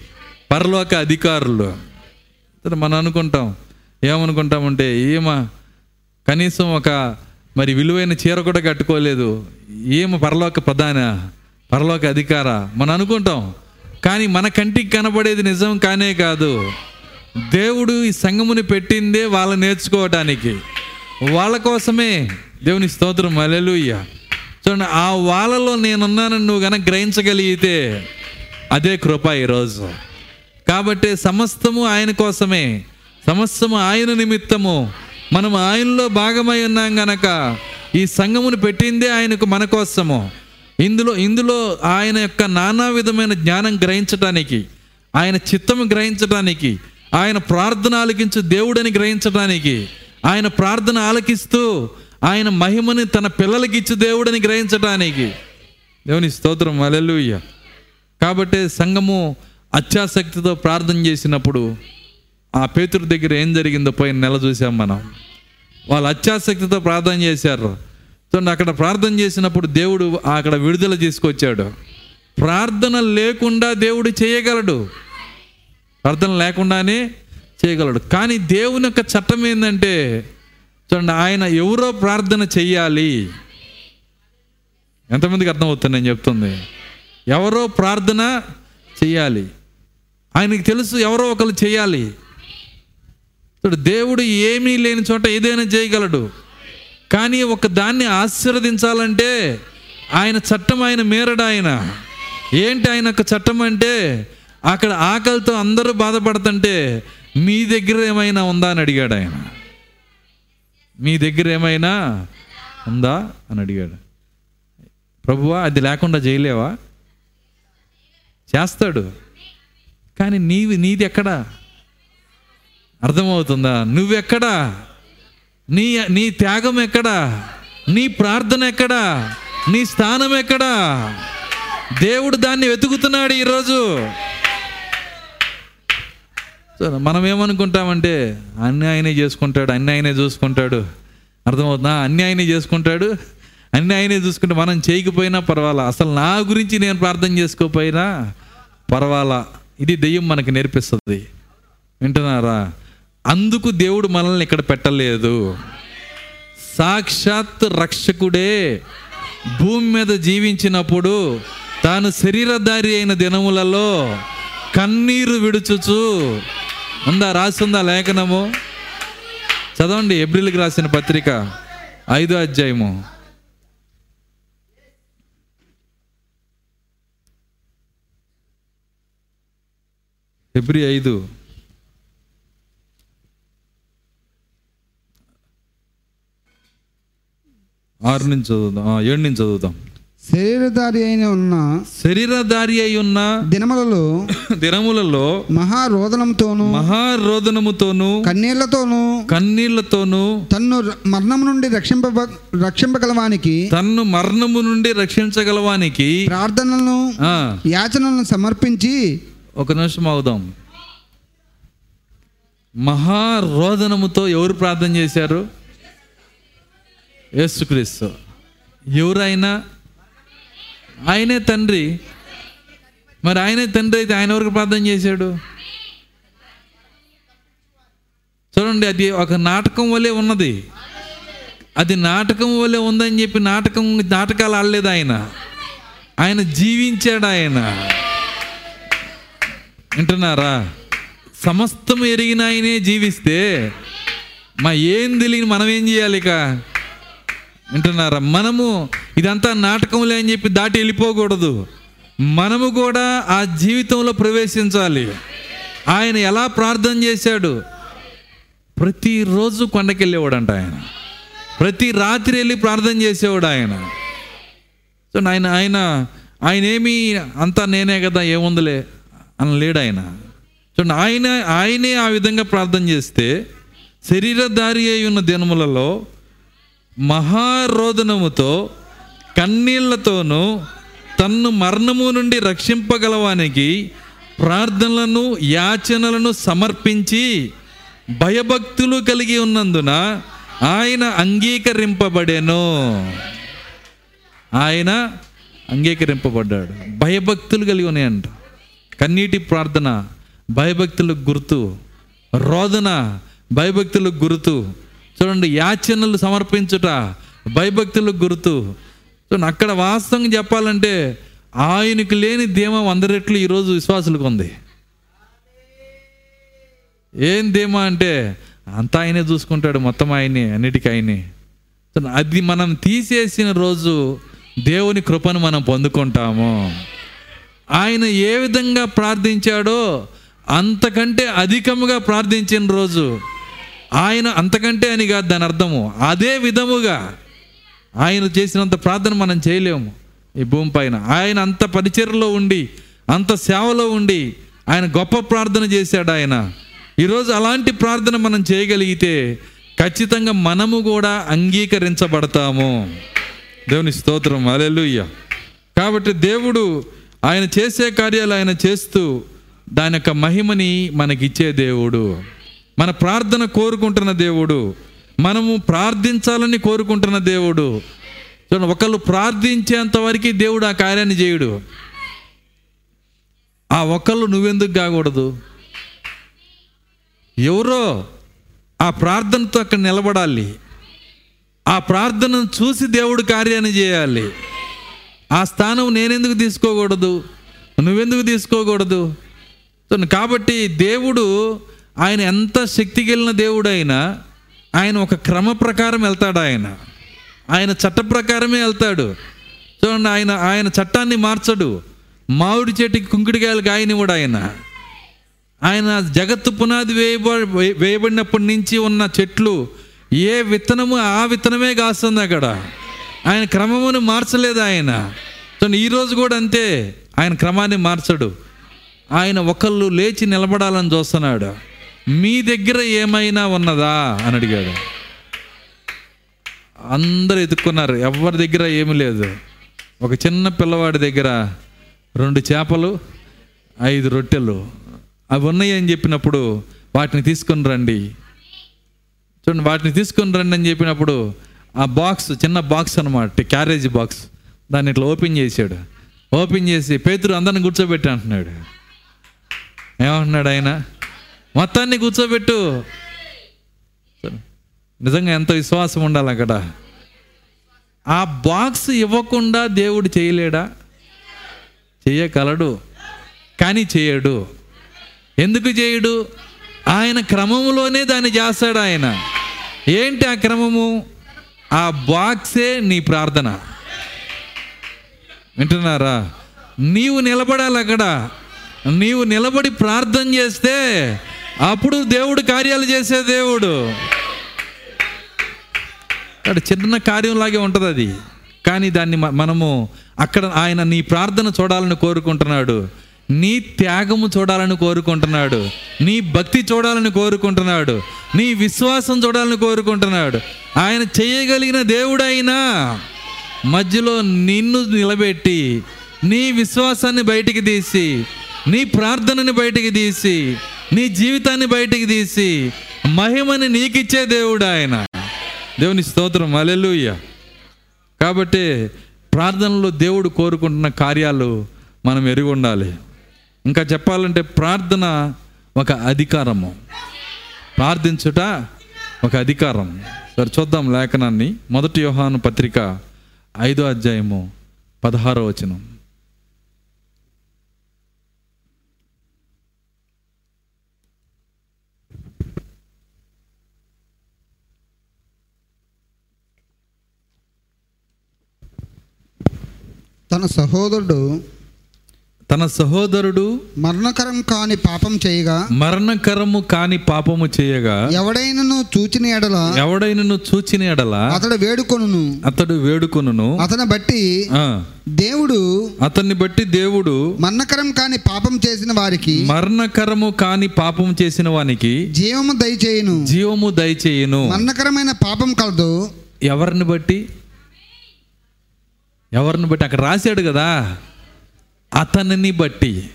పరలోక అధికారులు. మనం అనుకుంటాం ఏమనుకుంటామంటే ఏమా కనీసం ఒక మరి విలువైన చీర కూడా కట్టుకోలేదు. ఏమ పరలోక ప్రధాన పరలోక అధికార? మనం అనుకుంటాం. కానీ మన కంటికి కనబడేది నిజం కానే కాదు. దేవుడు ఈ సంఘముని పెట్టిందే వాళ్ళు నేర్చుకోవటానికి. వాళ్ళ కోసమే దేవుని స్తోత్రం. అలెలుయ్య చూడండి ఆ వాళ్ళలో నేనున్నానని నువ్వు గనక గ్రహించగలిగితే అదే కృప ఈరోజు. కాబట్టి సమస్తము ఆయన కోసమే. సమస్తము ఆయన నిమిత్తము మనం ఆయనలో భాగమై ఉన్నాం గనక ఈ సంఘమును పెట్టిందే ఆయనకు మన కోసము. ఇందులో ఇందులో ఆయన యొక్క నానా విధమైన జ్ఞానం గ్రహించటానికి ఆయన చిత్తము గ్రహించటానికి ఆయన ప్రార్థన ఆలకించు దేవుడని గ్రహించటానికి ఆయన ప్రార్థన ఆలకిస్తూ ఆయన మహిమని తన పిల్లలకి ఇచ్చు దేవుడని గ్రహించటానికి. దేవుని స్తోత్రం అలెలుయ్య కాబట్టి సంఘము అత్యాసక్తితో ప్రార్థన చేసినప్పుడు ఆ పేతుడి దగ్గర ఏం జరిగిందో పోయిన నెల చూసాం మనం. వాళ్ళు అత్యాసక్తితో ప్రార్థన చేశారు. చూడండి అక్కడ ప్రార్థన చేసినప్పుడు దేవుడు అక్కడ విడుదల తీసుకొచ్చాడు. ప్రార్థన లేకుండా దేవుడు చేయగలడు. ప్రార్థన లేకుండానే చేయగలడు. కానీ దేవుని యొక్క చట్టం ఏంటంటే చూడండి ఆయన ఎవరో ప్రార్థన చెయ్యాలి. ఎంతమందికి అర్థమవుతుంది నేను చెప్తుంది? ఎవరో ప్రార్థన చెయ్యాలి. ఆయనకి తెలుసు ఎవరో ఒకరు చేయాలి చూడు దేవుడు ఏమీ లేని చోట ఏదైనా చేయగలడు. కానీ ఒక దాన్ని ఆశీర్వదించాలంటే ఆయన చట్టం ఆయన మేరడు ఆయన. ఏంటి ఆయన యొక్క చట్టం అంటే అక్కడ ఆకలితో అందరూ బాధపడుతుంటే మీ దగ్గర ఏమైనా ఉందా? అని అడిగాడు ఆయన. మీ దగ్గర ఏమైనా ఉందా? అని అడిగాడు. ప్రభువా అది లేకుండా చేయలేవా? చేస్తాడు. కానీ నీవి నీది ఎక్కడా? అర్థమవుతుందా? నువ్వెక్కడా? నీ నీ త్యాగం ఎక్కడా? నీ ప్రార్థన ఎక్కడా? నీ స్థానం ఎక్కడా? దేవుడు దాన్ని వెతుకుతున్నాడు ఈరోజు. సో మనం ఏమనుకుంటామంటే అన్ని ఆయనే చేసుకుంటాడు అన్ని ఆయనే చూసుకుంటాడు. అర్థమవుతుందా? అన్ని ఆయనే చేసుకుంటాడు అన్ని ఆయనే చూసుకుంటే మనం చేయకపోయినా పర్వాలా. అసలు నా గురించి నేను ప్రార్థన చేసుకోపోయినా పర్వాలా. ఇది దెయ్యం మనకు నేర్పిస్తుంది. వింటున్నారా? అందుకు దేవుడు మనల్ని ఇక్కడ పెట్టలేదు. సాక్షాత్ రక్షకుడే భూమి మీద జీవించినప్పుడు తాను శరీరధారి అయిన దినములలో కన్నీరు విడుచుచు. ఉందా? రాసిందా లేఖనము? చదవండి ఏప్రిల్కి రాసిన పత్రిక ఐదో అధ్యాయము. ఫిబ్రి ఐదు. ఆరు నుంచి చదువుదాం. ఏడు నుంచి చదువుతాం శరీరధారి అయిన ఉన్న శరీరధారి అయి ఉన్న దినములలో *coughs* దినములలో మహారోదనంతోను మహారోదనముతోను కన్నీళ్ళతోనూ కన్నీళ్ళతోను తన్ను ర- మరణం నుండి రక్షింప రక్షింపగలవానికి తన్ను మరణము నుండి రక్షించగలవానికి ప్రార్థనలను యాచనలను సమర్పించి ఒక నిమిషం అవుదాం మహారోదనముతో ఎవరు ప్రార్థన చేశారు? యేసుక్రీస్తు. ఎవరైనా ఆయనే తండ్రి. మరి ఆయనే తండ్రి అయితే ఆయన వరకు ప్రార్థన చేశాడు? చూడండి అది ఒక నాటకం వలె ఉన్నది. అది నాటకం వలె ఉందని చెప్పి నాటకం నాటకాలు ఆడలేదు ఆయన. ఆయన జీవించాడు ఆయన. వింటున్నారా? సమస్తం ఎరిగిన ఆయనే జీవిస్తే మా ఏం తెలియని మనం ఏం చేయాలి ఇక వింటున్నారా? మనము ఇదంతా నాటకంలే అని చెప్పి దాటి వెళ్ళిపోకూడదు. మనము కూడా ఆ జీవితంలో ప్రవేశించాలి. ఆయన ఎలా ప్రార్థన చేశాడు? ప్రతిరోజు కొండకెళ్ళేవాడంట ఆయన. ప్రతి రాత్రి వెళ్ళి ప్రార్థన చేసేవాడు ఆయన. సో ఆయన ఆయన ఆయన ఏమి అంతా నేనే కదా ఏముందిలే అని లేడు ఆయన. చూడండి ఆయన ఆయనే ఆ విధంగా ప్రార్థన చేస్తే శరీరధారి అయి ఉన్న దినములలో మహారోదనముతో కన్నీళ్ళతోనూ తన్ను మరణము నుండి రక్షింపగలవానికి ప్రార్థనలను యాచనలను సమర్పించి భయభక్తులు కలిగి ఉన్నందున ఆయన అంగీకరింపబడెను. ఆయన అంగీకరింపబడ్డాడు. భయభక్తులు కలిగి ఉన్నాయంట. కన్నీటి ప్రార్థన భయభక్తులకు గుర్తు. రోదన భయభక్తులకు గుర్తు. చూడండి యాచనలు సమర్పించుట భయభక్తులకు గుర్తు. చూడండి అక్కడ వాస్తవంగా చెప్పాలంటే ఆయనకు లేని ధీమా వంద రెట్లు ఈరోజు విశ్వాసులకు ఉంది. ఏం ధీమా అంటే అంతా ఆయనే చూసుకుంటాడు మొత్తం ఆయనే అన్నిటికీ ఆయనే. అది మనం తీసేసిన రోజు దేవుని కృపను మనం పొందుకుంటాము. ఆయన ఏ విధంగా ప్రార్థించాడో అంతకంటే అధికముగా ప్రార్థించిన రోజు ఆయన అంతకంటే అని కాదు దాని అర్థము. అదే విధముగా ఆయన చేసినంత ప్రార్థన మనం చేయలేము ఈ భూమి పైన. ఆయన అంత పరిచర్లో ఉండి అంత సేవలో ఉండి ఆయన గొప్ప ప్రార్థన చేశాడు ఆయన. ఈరోజు అలాంటి ప్రార్థన మనం చేయగలిగితే ఖచ్చితంగా మనము కూడా అంగీకరించబడతాము. దేవుని స్తోత్రం. అలెలుయ్య కాబట్టి దేవుడు ఆయన చేసే కార్యాలు ఆయన చేస్తూ దాని యొక్క మహిమని మనకిచ్చే దేవుడు. మన ప్రార్థన కోరుకుంటున్న దేవుడు. మనము ప్రార్థించాలని కోరుకుంటున్న దేవుడు. చూడండి ఒకళ్ళు ప్రార్థించేంత వరకు దేవుడు ఆ కార్యాన్ని చేయుడు. ఆ ఒకళ్ళు నువ్వెందుకు కాకూడదు? ఎవరో ఆ ప్రార్థనతో అక్కడ నిలబడాలి. ఆ ప్రార్థనను చూసి దేవుడు కార్యాన్ని చేయాలి. ఆ స్థానం నేనెందుకు తీసుకోకూడదు? నువ్వెందుకు తీసుకోకూడదు? కాబట్టి దేవుడు ఆయన ఎంత శక్తి కలిగిన దేవుడైనా ఆయన ఒక క్రమ ప్రకారం వెళ్తాడు ఆయన. ఆయన చట్ట ప్రకారమే వెళ్తాడు. చూడండి ఆయన ఆయన చట్టాన్ని మార్చడు. మామిడి చెట్టుకి కుంకుడికాయలు కాయనివ్వడు ఆయన. ఆయన జగత్తు పునాది వేయబ వేయబడినప్పటి నుంచి ఉన్న చెట్లు ఏ విత్తనము ఆ విత్తనమే కాస్తుంది అక్కడ. ఆయన క్రమమును మార్చలేదు ఆయన. చూడండి ఈరోజు కూడా అంతే. ఆయన క్రమాన్ని మార్చడు. ఆయన ఒకళ్ళు లేచి నిలబడాలని చూస్తున్నాడు. మీ దగ్గర ఏమైనా ఉన్నదా? అని అడిగాడు. అందరు ఎత్తుక్కున్నారు. ఎవరి దగ్గర ఏమీ లేదు. ఒక చిన్న పిల్లవాడి దగ్గర రెండు చేపలు ఐదు రొట్టెలు. అవి ఉన్నాయి అని చెప్పినప్పుడు వాటిని తీసుకొని రండి. చూడండి వాటిని తీసుకొని రండి అని చెప్పినప్పుడు ఆ బాక్స్ చిన్న బాక్స్ అనమాట క్యారేజ్ బాక్స్. దాన్ని ఇట్లా ఓపెన్ చేశాడు. ఓపెన్ చేసి పేతురు అందరిని కూర్చోబెట్టి అంటున్నాడు. ఏమంటున్నాడు ఆయన? మొత్తాన్ని కూర్చోబెట్టు. నిజంగా ఎంత విశ్వాసం ఉండాలి అక్కడ. ఆ బాక్స్ ఇవ్వకుండా దేవుడు చేయలేడా? చేయగలడు. కానీ చేయడు. ఎందుకు చేయడు? ఆయన క్రమంలోనే దాన్ని చేస్తాడు ఆయన. ఏంటి ఆ క్రమము? ఆ బాక్సే నీ ప్రార్థన. వింటున్నారా? నీవు నిలబడాలి అక్కడ. నీవు నిలబడి ప్రార్థన చేస్తే అప్పుడు దేవుడు కార్యాలు చేసే దేవుడు. అక్కడ చిన్న కార్యంలాగే ఉంటుంది అది. కానీ దాన్ని మ- మనము అక్కడ ఆయన నీ ప్రార్థన చూడాలని కోరుకుంటున్నాడు. నీ త్యాగము చూడాలని కోరుకుంటున్నాడు. నీ భక్తి చూడాలని కోరుకుంటున్నాడు. నీ విశ్వాసం చూడాలని కోరుకుంటున్నాడు. ఆయన చేయగలిగిన దేవుడైనా మధ్యలో నిన్ను నిలబెట్టి నీ విశ్వాసాన్ని బయటికి తీసి నీ ప్రార్థనని బయటికి తీసి నీ జీవితాన్ని బయటికి తీసి మహిమని నీకిచ్చే దేవుడు ఆయన. దేవుని స్తోత్రం. అలెలుయ్య కాబట్టి ప్రార్థనలో దేవుడు కోరుకుంటున్న కార్యాలు మనం ఎరిగి ఉండాలి ఇంకా చెప్పాలంటే ప్రార్థన ఒక అధికారము. ప్రార్థించుట ఒక అధికారం. సరే చూద్దాం లేఖనాన్ని. మొదటి యోహాను పత్రిక ఐదో అధ్యాయము పదహారో వచనం. తన సహోదరుడు తన సహోదరుడు మరణకరం కాని పాపం చేయగా మరణకరము కాని పాపము చేయగా ఎవడైనను చూచిన ఎడల ఎవడైనను చూచిన ఎడల అతడు వేడుకొనును. అతడు వేడుకొనును. అతని బట్టి దేవుడు అతన్ని బట్టి దేవుడు మరణకరం కాని పాపం చేసిన వారికి మరణకరము కాని పాపం చేసిన వానికి జీవము దయచేయును. జీవము దయచేయును. మరణకరమైన పాపం కలదు. ఎవరిని బట్టి? ఎవరిని బట్టి? అక్కడ రాశాడు కదా. అతనిని బట్టి.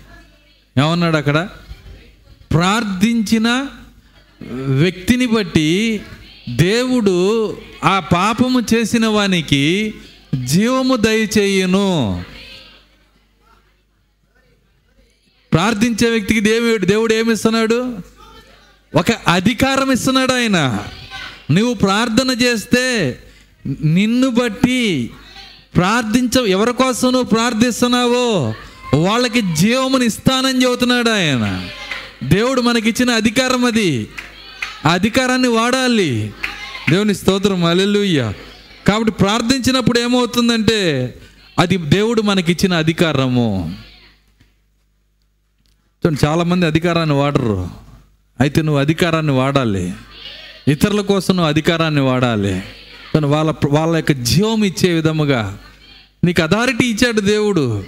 ఏమన్నాడు అక్కడ? ప్రార్థించిన వ్యక్తిని బట్టి దేవుడు ఆ పాపము చేసిన వానికి జీవము దయచేయును. ప్రార్థించే వ్యక్తికి దేవుడు దేవుడు ఏమిస్తున్నాడు? ఒక అధికారం ఇస్తున్నాడు ఆయన. నువ్వు ప్రార్థన చేస్తే నిన్ను బట్టి ప్రార్థించ ఎవరి కోసం నువ్వు ప్రార్థిస్తున్నావో? వాళ్ళకి జీవముని ఇస్తానని చెబుతున్నాడు ఆయన. దేవుడు మనకిచ్చిన అధికారం అది. ఆ అధికారాన్ని వాడాలి. దేవుని స్తోత్రం. అల్లెలుయ్య కాబట్టి ప్రార్థించినప్పుడు ఏమవుతుందంటే అది దేవుడు మనకిచ్చిన అధికారము. చూడండి చాలామంది అధికారాన్ని వాడరు. అయితే నువ్వు అధికారాన్ని వాడాలి. ఇతరుల కోసం నువ్వు అధికారాన్ని వాడాలి. తను వాళ్ళ వాళ్ళ యొక్క జీవం ఇచ్చే విధముగా నీకు అథారిటీ ఇచ్చాడు దేవుడు.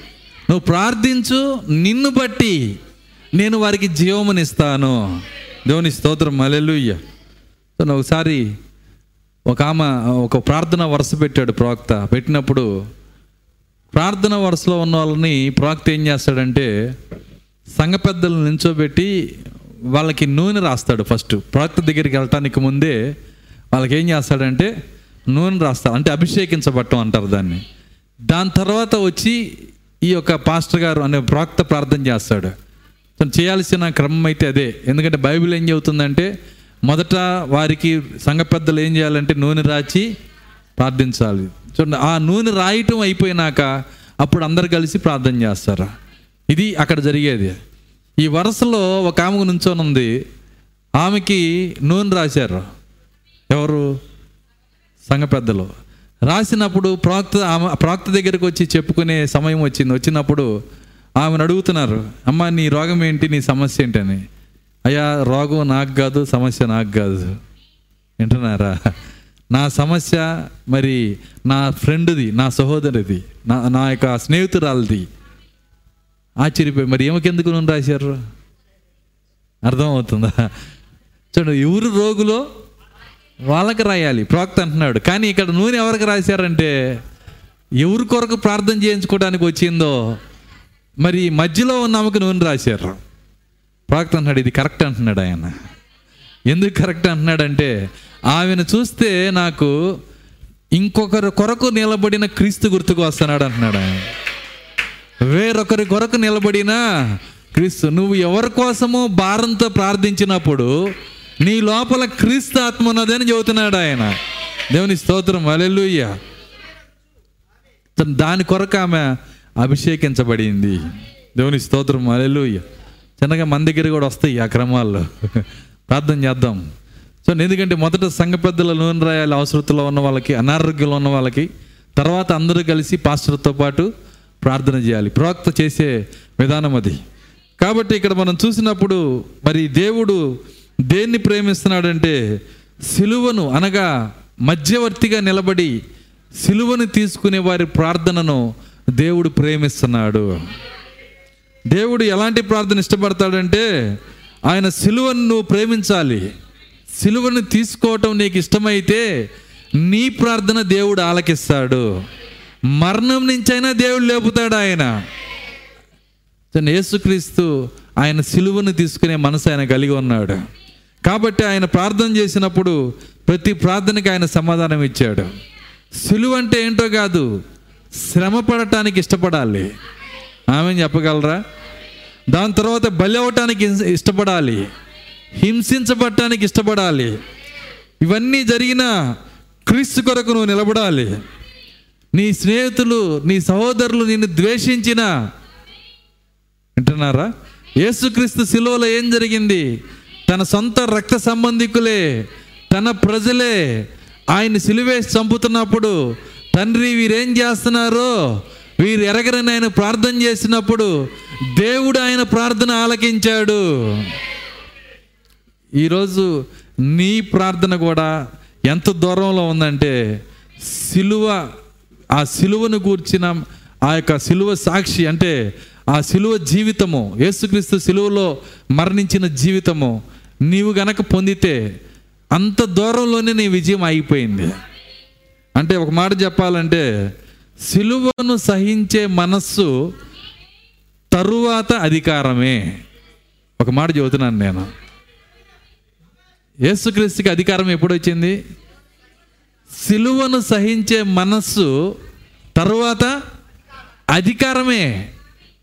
నువ్వు ప్రార్థించు నిన్ను బట్టి నేను వారికి జీవమునిస్తాను. దేవుని స్తోత్రం మలెలుయ్య తను ఒకసారి ఒక ఆమె ఒక ప్రార్థన వరుస పెట్టాడు ప్రవక్త. పెట్టినప్పుడు ప్రార్థన వరుసలో ఉన్న వాళ్ళని ప్రవక్త ఏం చేస్తాడంటే సంఘ పెద్దలను నించోబెట్టి వాళ్ళకి నూనె రాస్తాడు ఫస్ట్. ప్రవక్త దగ్గరికి వెళ్ళటానికి ముందే వాళ్ళకి ఏం చేస్తాడంటే నూనె రాస్తారు అంటే అభిషేకించబట్టం అంటారు దాన్ని. దాని తర్వాత వచ్చి ఈ యొక్క పాస్టర్ గారు అనే ప్రాక్త ప్రార్థన చేస్తాడు. తను చేయాల్సిన క్రమం అయితే అదే. ఎందుకంటే బైబిల్ ఏం చెబుతుందంటే మొదట వారికి సంఘ పెద్దలు ఏం చేయాలంటే నూనె రాచి ప్రార్థించాలి. చూడండి ఆ నూనె రాయటం అయిపోయినాక అప్పుడు అందరు కలిసి ప్రార్థన చేస్తారు? ఇది అక్కడ జరిగేది. ఈ వరుసలో ఒక ఆమె నుంచోనుంది ఆమెకి నూనె రాశారు. ఎవరు? సంఘ పెద్దలు రాసినప్పుడు ప్రవక్త ఆమె ప్రవక్త దగ్గరికి వచ్చి చెప్పుకునే సమయం వచ్చింది. వచ్చినప్పుడు ఆమెను అడుగుతున్నారు అమ్మ నీ రోగం ఏంటి? నీ సమస్య ఏంటని? అయ్యా రోగం నాకు కాదు సమస్య నాకు కాదు. వింటున్నారా? నా సమస్య మరి నా ఫ్రెండ్ది నా సహోదరిది నా నా యొక్క స్నేహితురాలది. ఆశ్చర్యపోయి మరి ఏమకెందుకు నువ్వు రాశారు? అర్థమవుతుందా? చూడండి ఎవరు రోగులో వాళ్ళకి రాయాలి. ప్రవక్త అంటున్నాడు కానీ ఇక్కడ నూనె ఎవరికి రాశారంటే ఎవరి కొరకు ప్రార్థన చేయించుకోవడానికి వచ్చిందో మరి మధ్యలో ఉన్న ఆమెకు నూనె రాశారు. ప్రవక్త అంటున్నాడు ఇది కరెక్ట్ అంటున్నాడు ఆయన. ఎందుకు కరెక్ట్ అంటున్నాడంటే ఆమెను చూస్తే నాకు ఇంకొకరి కొరకు నిలబడిన క్రీస్తు గుర్తుకు వస్తున్నాడు అంటున్నాడు ఆయన. వేరొకరి కొరకు నిలబడిన క్రీస్తు నువ్వు ఎవరి కోసమో భారంతో ప్రార్థించినప్పుడు నీ లోపల క్రీస్తు ఆత్మ ఉన్నదని చెబుతున్నాడు ఆయన. దేవుని స్తోత్రం అలెలుయ్య దాని కొరకు ఆమె అభిషేకించబడింది. దేవుని స్తోత్రం అలెలుయ్య చిన్నగా మన దగ్గర కూడా వస్తాయి ఆ క్రమాల్లో. ప్రార్థన చేద్దాం. సో ఎందుకంటే మొదట సంఘ పెద్దల నూనె రాయాలి అవసరతలో ఉన్న వాళ్ళకి అనారోగ్యంలో ఉన్న వాళ్ళకి తర్వాత అందరూ కలిసి పాస్టర్తో పాటు ప్రార్థన చేయాలి. ప్రవక్త చేసే విధానం అది. కాబట్టి ఇక్కడ మనం చూసినప్పుడు మరి దేవుడు దేన్ని ప్రేమిస్తున్నాడంటే సిలువను అనగా మధ్యవర్తిగా నిలబడి సిలువను తీసుకునే వారి ప్రార్థనను దేవుడు ప్రేమిస్తున్నాడు. దేవుడు ఎలాంటి ప్రార్థన ఇష్టపడతాడంటే ఆయన సిలువను నువ్వు ప్రేమించాలి. సిలువను తీసుకోవటం నీకు ఇష్టమైతే నీ ప్రార్థన దేవుడు ఆలకిస్తాడు. మరణం నుంచైనా దేవుడు లేపుతాడు ఆయన. యేసుక్రీస్తు ఆయన సిలువను తీసుకునే మనసు ఆయన కలిగి ఉన్నాడు. కాబట్టి ఆయన ప్రార్థన చేసినప్పుడు ప్రతి ప్రార్థనకి ఆయన సమాధానం ఇచ్చాడు. సులువు అంటే ఏంటో కాదు శ్రమ పడటానికి ఇష్టపడాలి. ఆమె చెప్పగలరా? దాని తర్వాత బలి అవ్వటానికి ఇష్టపడాలి. హింసించబడటానికి ఇష్టపడాలి. ఇవన్నీ జరిగిన క్రీస్తు కొరకు నువ్వు నిలబడాలి. నీ స్నేహితులు నీ సహోదరులు నిన్ను ద్వేషించిన వింటున్నారా? యేసుక్రీస్తు శిలువలో ఏం జరిగింది? తన సొంత రక్త సంబంధికులే తన ప్రజలే ఆయన సిలువేసి చంపుతున్నప్పుడు తండ్రి వీరేం చేస్తున్నారో వీరు ఎరగరని ఆయన ప్రార్థన చేసినప్పుడు దేవుడు ఆయన ప్రార్థన ఆలకించాడు. ఈరోజు నీ ప్రార్థన కూడా ఎంత దూరంలో ఉందంటే సిలువ ఆ సిలువను కూర్చిన ఆ యొక్క సిలువ సాక్షి అంటే ఆ సిలువ జీవితము యేసుక్రీస్తు సిలువలో మరణించిన జీవితము నీవు గనక పొందితే అంత దూరంలోనే నీ విజయం అయిపోయింది అంటే ఒక మాట చెప్పాలంటే సిలువను సహించే మనస్సు తరువాత అధికారమే. ఒక మాట చెబుతున్నాను నేను. యేసుక్రీస్తుకి అధికారం ఎప్పుడు వచ్చింది? సిలువను సహించే మనస్సు తరువాత అధికారమే.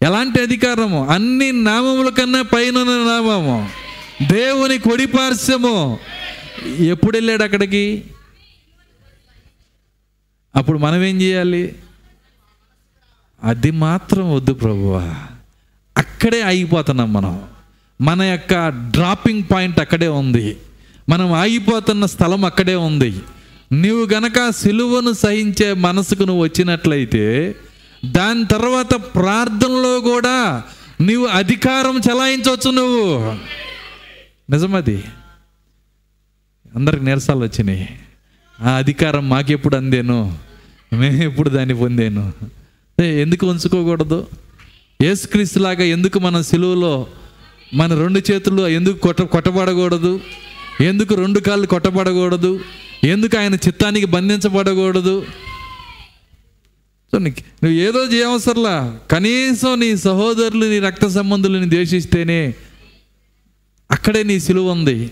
ఎలాంటి అధికారము? అన్ని నామముల కన్నా పైన నామము. దేవుని కొడిపార్శ్యము ఎప్పుడు వెళ్ళాడు అక్కడికి? అప్పుడు మనం ఏం చేయాలి? అది మాత్రం వద్దు ప్రభువా. అక్కడే ఆగిపోతున్నాం మనం. మన యొక్క డ్రాపింగ్ పాయింట్ అక్కడే ఉంది. మనం ఆగిపోతున్న స్థలం అక్కడే ఉంది. నీవు గనక సిలువను సహించే మనసుకు నువ్వు వచ్చినట్లయితే దాని తర్వాత ప్రార్థనలో కూడా నువ్వు అధికారం చలాయించవచ్చు నువ్వు. నిజమది. అందరికి నీరసాలు వచ్చినాయి. ఆ అధికారం మాకెప్పుడు అందేను? మేము ఎప్పుడు దాన్ని పొందాను? ఏ, ఎందుకు ఉంచుకోకూడదు? ఏసుక్రీస్తులాగా ఎందుకు మన సిలువలో మన రెండు చేతులు ఎందుకు కొట్ట కొట్టబడకూడదు? ఎందుకు రెండు కాళ్ళు కొట్టబడకూడదు? ఎందుకు ఆయన చిత్తానికి బంధించబడకూడదు? సో నీకు నువ్వు ఏదో చేయవసరలా కనీసం నీ సహోదరులు నీ రక్త సంబంధులని ద్వేషిస్తేనే అక్కడే నీ సిలువ ఉంది.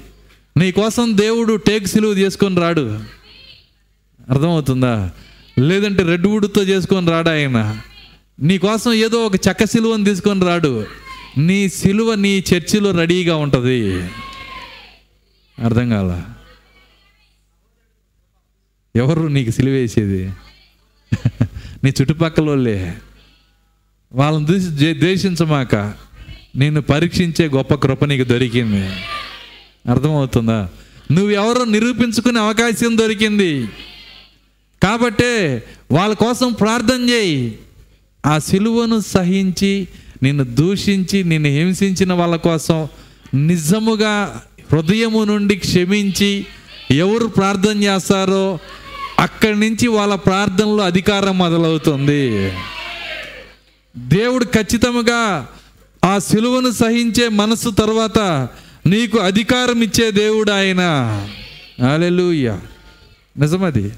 నీ కోసం దేవుడు టేక్ సిలువ చేసుకొని రాడు. అర్థమవుతుందా? లేదంటే రెడ్ వుడ్తో చేసుకొని రాడు ఆయన? నీ కోసం ఏదో ఒక చెక్క సిలువని తీసుకొని రాడు. నీ సిలువ నీ చర్చిలో రెడీగా ఉంటుంది. అర్థం కాల? ఎవరు నీకు సిలువ వేసేది? *laughs* నీ చుట్టుపక్కల వాళ్ళే వాళ్ళని చూసి ద్వేషించమాక. నిన్ను పరీక్షించే గొప్ప కృప నీకు దొరికింది. అర్థమవుతుందా? నువ్వెవరో నిరూపించుకునే అవకాశం దొరికింది. కాబట్టే వాళ్ళ కోసం ప్రార్థన చేయి. ఆ సిలువను సహించి నిన్ను దూషించి నిన్ను హింసించిన వాళ్ళ కోసం నిజముగా హృదయము నుండి క్షమించి ఎవరు ప్రార్థన చేస్తారో అక్కడి నుంచి వాళ్ళ ప్రార్థనలో అధికారం మొదలవుతుంది. దేవుడు ఖచ్చితంగా ఆ సిలువను సహించే మనసు తర్వాత నీకు అధికారం ఇచ్చే దేవుడు ఆయన. అలెలుయ్య నిజమది.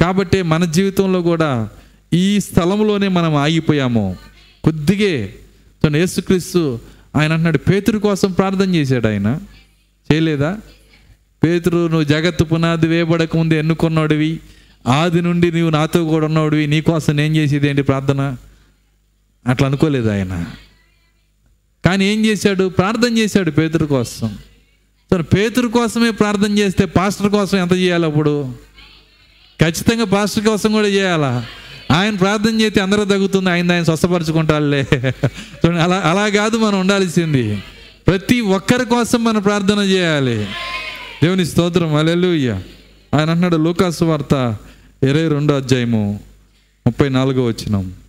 కాబట్టి మన జీవితంలో కూడా ఈ స్థలంలోనే మనం ఆగిపోయాము. కొద్దిగే తను యేసుక్రీస్తు ఆయన అంటున్నాడు పేతురు కోసం ప్రార్థన చేశాడు ఆయన. చేయలేదా? పేతురు నువ్వు జగత్తు పునాది వేయబడక ముందు ఎన్నుకున్నాడివి. ఆది నుండి నువ్వు నాతో కూడా ఉన్నాడివి. నీ కోసం నేను చేసేది ఏంటి ప్రార్థన? అట్లా అనుకోలేదు ఆయన. కానీ ఏం చేశాడు? ప్రార్థన చేశాడు పేతురు కోసం. తను పేతురు కోసమే ప్రార్థన చేస్తే పాస్టర్ కోసం ఎంత చేయాలి అప్పుడు? ఖచ్చితంగా పాస్టర్ కోసం కూడా చేయాలా? ఆయన ప్రార్థన చేస్తే అందరూ తగ్గుతుంది ఆయన ఆయన స్వస్థపరచుకుంటారులే చూడండి అలా అలా కాదు మనం ఉండాల్సింది. ప్రతి ఒక్కరి కోసం మనం ప్రార్థన చేయాలి. దేవుని స్తోత్రం అలెలుయ్య ఆయన అంటున్నాడు లూకాసు వార్త ఇరవై రెండో అధ్యాయము ముప్పై నాలుగో వచ్చినాము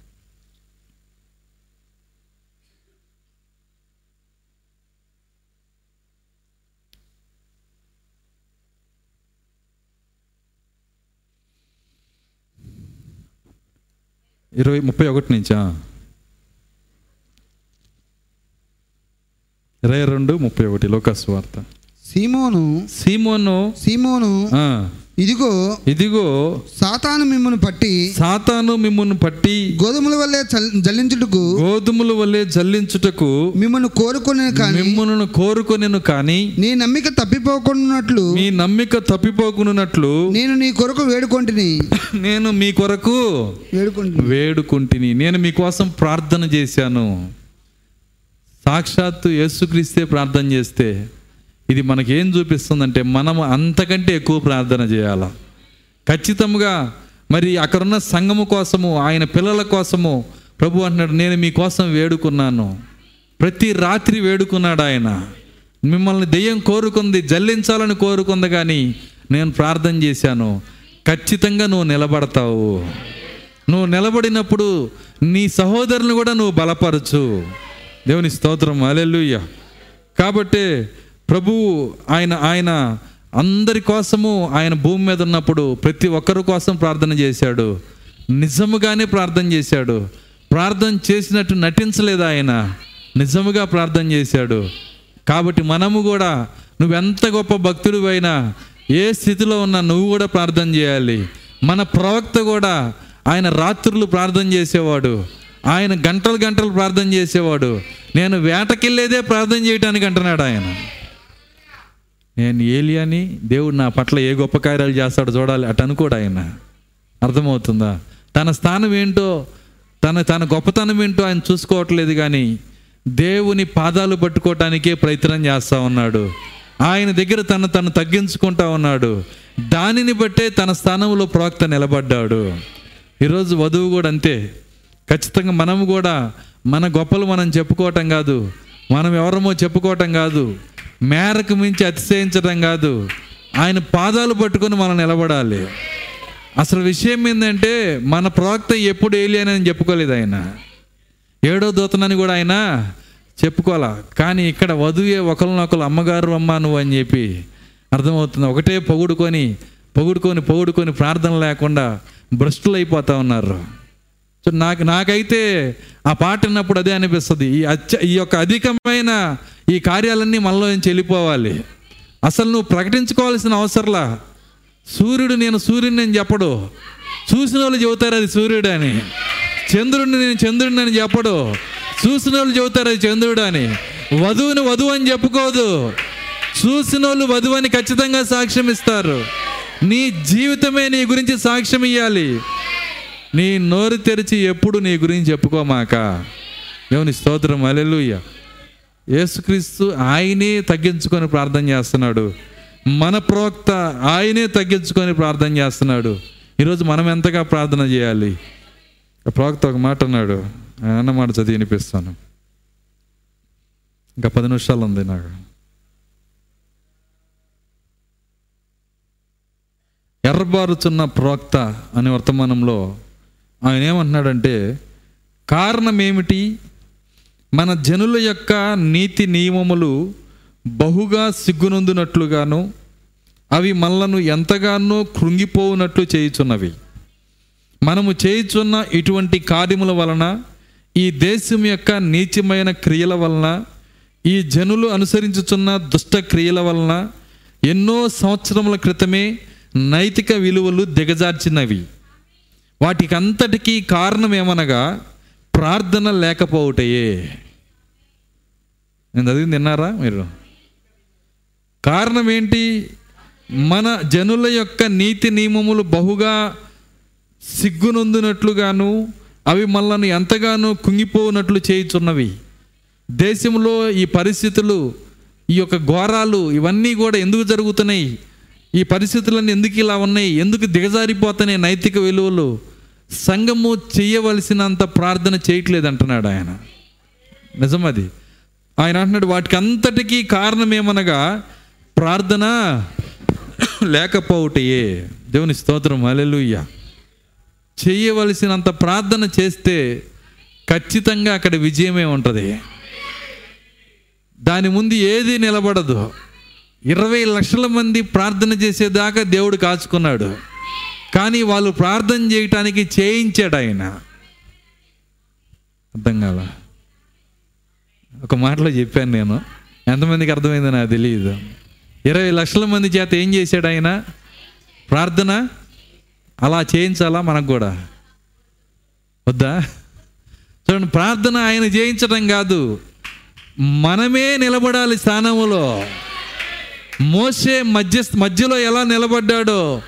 ఇరవై ముప్పై ఒకటి నుంచా? ఇరవై రెండు ముప్పై ఒకటి లోకాస్ వార్త. సీమోను సీమోను సీమోను ఇదిగో ఇదిగో సాతాను మిమ్మల్ని పట్టి సాతాను మిమ్మును పట్టి గోధుమల వల్లే జల్లించుటకు గోధుమల వల్లే జల్లించుటకు మిమ్మల్ని కోరుకునే కానీ మిమ్మును కోరుకొనెను కానీ నీ నమ్మిక తప్పిపోకున్నట్లు మీ నమ్మిక తప్పిపోకున్నట్లు నేను నీ కొరకు వేడుకొంటిని. *laughs* నేను మీ కొరకు వేడుకొంటిని. వేడుకుంటుని. నేను మీకోసం ప్రార్థన చేశాను. సాక్షాత్తు యేసుక్రీస్తే ప్రార్థన చేస్తే ఇది మనకేం చూపిస్తుందంటే మనం అంతకంటే ఎక్కువ ప్రార్థన చేయాల? ఖచ్చితంగా మరి అక్కడున్న సంఘము కోసము ఆయన పిల్లల కోసము ప్రభు అంటున్నాడు నేను మీకోసం వేడుకున్నాను. ప్రతి రాత్రి వేడుకున్నాడు ఆయన. మిమ్మల్ని దెయ్యం కోరుకుంది జల్లించాలని కోరుకుంది కానీ నేను ప్రార్థన చేశాను. ఖచ్చితంగా నువ్వు నిలబడతావు. నువ్వు నిలబడినప్పుడు నీ సహోదరుని కూడా నువ్వు బలపరచు. దేవుని స్తోత్రం అలెల్లుయ్య కాబట్టి ప్రభువు ఆయన ఆయన అందరి కోసము ఆయన భూమి మీద ఉన్నప్పుడు ప్రతి ఒక్కరి కోసం ప్రార్థన చేశాడు. నిజముగానే ప్రార్థన చేశాడు. ప్రార్థన చేసినట్టు నటించలేదు ఆయన. నిజముగా ప్రార్థన చేశాడు. కాబట్టి మనము కూడా నువ్వెంత గొప్ప భక్తుడు అయినా ఏ స్థితిలో ఉన్నా నువ్వు కూడా ప్రార్థన చేయాలి. మన ప్రవక్త కూడా ఆయన రాత్రులు ప్రార్థన చేసేవాడు. ఆయన గంటలు గంటలు ప్రార్థన చేసేవాడు. నేను వేటకెళ్ళేదే ప్రార్థన చేయటానికి అంటున్నాడు ఆయన. నేను ఏలియాని దేవుడు నా పట్ల ఏ గొప్ప కార్యాలు చేస్తాడో చూడాలి అటు అనుకోడు ఆయన. అర్థమవుతుందా? తన స్థానం ఏంటో తన తన గొప్పతనం ఏంటో ఆయన చూసుకోవట్లేదు కానీ దేవుని పాదాలు పట్టుకోవటానికే ప్రయత్నం చేస్తూ ఉన్నాడు. ఆయన దగ్గర తను తను తగ్గించుకుంటా ఉన్నాడు. దానిని బట్టే తన స్థానంలో ప్రవక్త నిలబడ్డాడు. ఈరోజు వధువు కూడా అంతే. ఖచ్చితంగా మనము కూడా మన గొప్పలు మనం చెప్పుకోవటం కాదు. మనం ఎవరమో చెప్పుకోవటం కాదు. మేరకు మించి అతిశయించడం కాదు. ఆయన పాదాలు పట్టుకొని మనం నిలబడాలి. అసలు విషయం ఏంటంటే మన ప్రవక్త ఎప్పుడు ఏలియనని అని చెప్పుకోలేదు ఆయన. ఏడో దూతనని కూడా ఆయన చెప్పుకోవాలా? కానీ ఇక్కడ వధువే ఒకరినొకరు అమ్మగారు అమ్మ నువ్వు అని చెప్పి అర్థమవుతుంది. ఒకటే పొగుడుకొని పొగుడుకొని పొగుడుకొని ప్రార్థన లేకుండా భ్రష్టులు అయిపోతూ ఉన్నారు. సో నాకు నాకైతే ఆ పాట విన్నప్పుడు అదే అనిపిస్తుంది. ఈ అచ్చ ఈ యొక్క అధికమైన ఈ కార్యాలన్నీ మనలో నుంచి వెళ్ళిపోవాలి. అసలు నువ్వు ప్రకటించుకోవాల్సిన అవసరంలా? సూర్యుడు నేను సూర్యుడిని నేను చెప్పడు. చూసిన వాళ్ళు చెబుతారు అది సూర్యుడు అని. చంద్రుడిని నేను చంద్రుడిని అని చెప్పడు. చూసిన వాళ్ళు చెబుతారు అది చంద్రుడు అని. వధువుని వధువు అని చెప్పుకోదు. చూసిన వాళ్ళు వధువు అని ఖచ్చితంగా సాక్ష్యం ఇస్తారు. నీ జీవితమే నీ గురించి సాక్ష్యం ఇవ్వాలి నీ నోరు తెరిచి ఎప్పుడు నీ గురించి చెప్పుకోమాక? దేవుని స్తోత్రం. అలెలుయ్యా యేసుక్రీస్తు ఆయనే తగ్గించుకొని ప్రార్థన చేస్తున్నాడు. మన ప్రవక్త ఆయనే తగ్గించుకొని ప్రార్థన చేస్తున్నాడు. ఈరోజు మనం ఎంతగా ప్రార్థన చేయాలి? ఆ ప్రవక్త ఒక మాట అన్నాడు. ఆయన అన్న మాట చదివి వినిపిస్తాను. ఇంకా పది నిమిషాలు ఉంది నాకు. ఎర్రబారుచున్న ప్రవక్త అనే వర్తమానంలో ఆయన ఏమంటున్నాడంటే కారణం ఏమిటి? మన జనుల యొక్క నీతి నియమములు బహుగా సిగ్గునందునట్లుగాను అవి మనలను ఎంతగానో కృంగిపోవునట్లు చేయుచున్నవి. మనము చేయుచున్న ఇటువంటి కార్యముల వలన ఈ దేశం యొక్క నీచమైన క్రియల వలన ఈ జనులు అనుసరించుచున్న దుష్ట క్రియల వలన ఎన్నో సంవత్సరముల క్రితమే నైతిక విలువలు దిగజార్చినవి. వాటికంతటికీ కారణం ఏమనగా ప్రార్థన లేకపోవటయే. నేను చదివింది విన్నారా మీరు? కారణం ఏంటి మన జనుల యొక్క నీతి నియమములు బహుగా సిగ్గునొందినట్లుగాను అవి మనల్ని ఎంతగానో కుంగిపోనట్లు చేయుచున్నవి. దేశంలో ఈ పరిస్థితులు ఈ యొక్క ఘోరాలు ఇవన్నీ కూడా ఎందుకు జరుగుతున్నాయి? ఈ పరిస్థితులన్నీ ఎందుకు ఇలా ఉన్నాయి? ఎందుకు దిగజారిపోతున్నాయి నైతిక విలువలు? సంఘము చేయవలసినంత ప్రార్థన చేయట్లేదు అంటున్నాడు ఆయన. నిజమది. ఆయన అంటున్నాడు వాటికి అంతటికీ కారణం ఏమనగా ప్రార్థన లేకపోవటయే. దేవుని స్తోత్రం అలెలుయ్య చేయవలసినంత ప్రార్థన చేస్తే ఖచ్చితంగా అక్కడ విజయమే ఉంటుంది. దాని ముందు ఏది నిలబడదు. ఇరవై లక్షల మంది ప్రార్థన చేసేదాకా దేవుడు కాచుకున్నాడు. కానీ వాళ్ళు ప్రార్థన చేయటానికి చేయించాడు ఆయన. అర్థం కాల? ఒక మాటలో చెప్పాను నేను. ఎంతమందికి అర్థమైందో నాకు తెలియదు ఇరవై లక్షల మంది చేత ఏం చేశాడు ఆయన? ప్రార్థన? అలా చేయించాలా మనకు కూడా? వద్దా? చూడండి ప్రార్థన ఆయన చేయించడం కాదు. మనమే నిలబడాలి స్థానములో. మోసే మధ్య మధ్యలో ఎలా నిలబడ్డాడో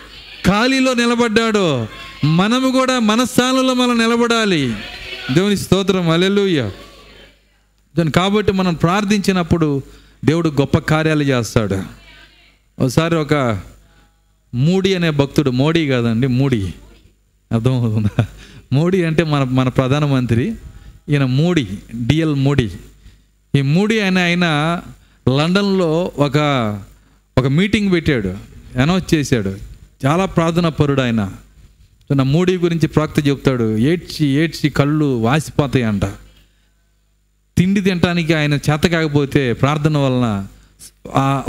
ఖాళీలో నిలబడ్డాడో. మనము కూడా మన స్థానంలో మనం నిలబడాలి. దేవుని స్తోత్రం. అలెలుయ్య దాని కాబట్టి మనం ప్రార్థించినప్పుడు దేవుడు గొప్ప కార్యాలు చేస్తాడు. ఒకసారి ఒక మూడి అనే భక్తుడు మోడీ కాదండి మూడి. అర్థమవుతుందా? మోడీ అంటే మన మన ప్రధానమంత్రి. ఈయన మోడీ డిఎల్ మోడీ. ఈ మోడీ అనే ఆయన లండన్లో ఒక ఒక మీటింగ్ పెట్టాడు. అనౌన్స్ చేశాడు. చాలా ప్రార్థన పరుడు ఆయన నా మోడీ గురించి ప్రాక్త చెప్తాడు. ఏడ్చి ఏడ్చి కళ్ళు వాసిపోతాయి అంట తిండి తినటానికి ఆయన చేత కాకపోతే ప్రార్థన వలన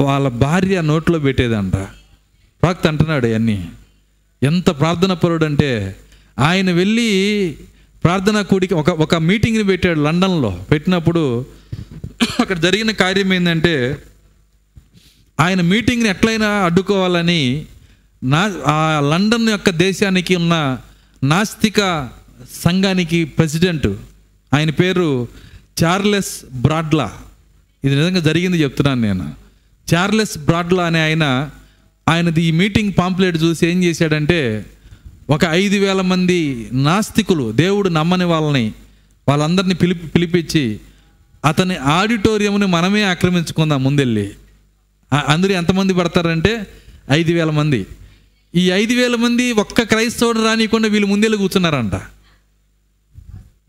వాళ్ళ భార్య నోట్లో పెట్టేదంట. ప్రాక్త అంటున్నాడు అన్నీ ఎంత ప్రార్థన పరుడు అంటే ఆయన వెళ్ళి ప్రార్థన కూడికి ఒక ఒక మీటింగ్ని పెట్టాడు లండన్లో. పెట్టినప్పుడు అక్కడ జరిగిన కార్యం ఏంటంటే ఆయన మీటింగ్ని ఎట్లయినా అడ్డుకోవాలని నా ఆ లండన్ యొక్క దేశానికి ఉన్న నాస్తిక సంఘానికి ప్రెసిడెంట్ ఆయన పేరు చార్లెస్ బ్రాడ్లా. ఇది నిజంగా జరిగింది చెప్తున్నాను నేను. చార్లెస్ బ్రాడ్లా అనే ఆయన ఆయనది ఈ మీటింగ్ పాంప్లెట్ చూసి ఏం చేశాడంటే ఒక ఐదు వేల మంది నాస్తికులు దేవుడు నమ్మని వాళ్ళని వాళ్ళందరినీ పిలిపి పిలిపించి అతని ఆడిటోరియంని మనమే ఆక్రమించుకుందాం ముందెళ్ళి. అందరూ ఎంతమంది పడతారంటే ఐదు వేల మంది. ఈ ఐదు వేల మంది ఒక్క క్రైస్తవుడు రానికుండా వీళ్ళు ముందెళ్ళి కూర్చున్నారంట.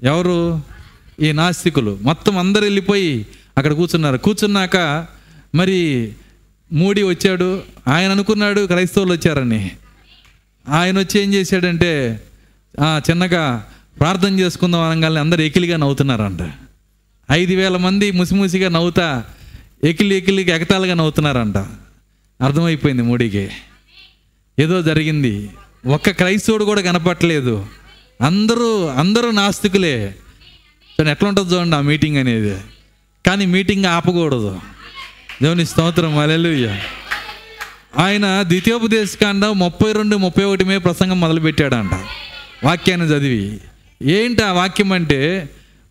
ఎవరు? ఈ నాస్తికులు. మొత్తం అందరు వెళ్ళిపోయి అక్కడ కూర్చున్నారు. కూర్చున్నాక మరి మోడీ వచ్చాడు. ఆయన అనుకున్నాడు క్రైస్తవులు వచ్చారని. ఆయన వచ్చి ఏం చేశాడంటే చిన్నగా ప్రార్థన చేసుకుందాం అనగానే అందరు ఎకిలిగా నవ్వుతున్నారంట. ఐదు వేల మంది ముసిముసిగా నవ్వుతా ఎకిలి ఎకిలికి ఎగతాలుగా నవ్వుతున్నారంట. అర్థమైపోయింది మోడీకి. ఏదో జరిగింది. ఒక్క క్రైస్తవుడు కూడా కనపట్టలేదు అందరూ అందరూ నాస్తికులే. చూడండి ఎట్లా ఉంటుంది చూడండి ఆ మీటింగ్ అనేది. కానీ మీటింగ్ ఆపకూడదు. దేవుని స్తోత్రం అలెలుయ్య ఆయన ద్వితీయోపదేశకాండ ముప్పై రెండు ముప్పై ఒకటి మీద ప్రసంగం మొదలుపెట్టాడంట. వాక్యాన్ని చదివి. ఏంటి ఆ వాక్యం అంటే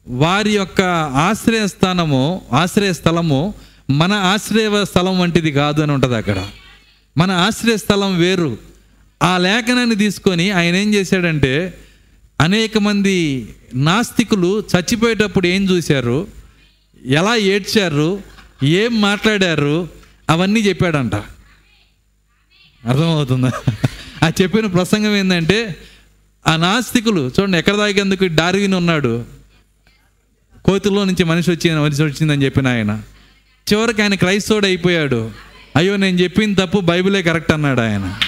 వారి యొక్క ఆశ్రయ స్థానము ఆశ్రయ స్థలము మన ఆశ్రయ స్థలం వంటిది కాదు అని ఉంటుంది అక్కడ. మన ఆశ్రయ స్థలం వేరు. ఆ లేఖనాన్ని తీసుకొని ఆయన ఏం చేశాడంటే అనేక మంది నాస్తికులు చచ్చిపోయేటప్పుడు ఏం చూశారు? ఎలా ఏడ్చారు? ఏం మాట్లాడారు? అవన్నీ చెప్పాడంట. అర్థమవుతుందా? ఆ చెప్పిన ప్రసంగం ఏంటంటే ఆ నాస్తికులు చూడండి ఎక్కడ దాగేందుకు డార్విన్ ఉన్నాడు? కోతిలో నుంచి మనిషి వచ్చింది మనిషి వచ్చిందని చెప్పిన ఆయన. చివరికి ఆయన క్రైస్తవుడు అయిపోయాడు. అయ్యో నేను చెప్పిన తప్పు బైబిలే కరెక్ట్ అన్నాడు ఆయన.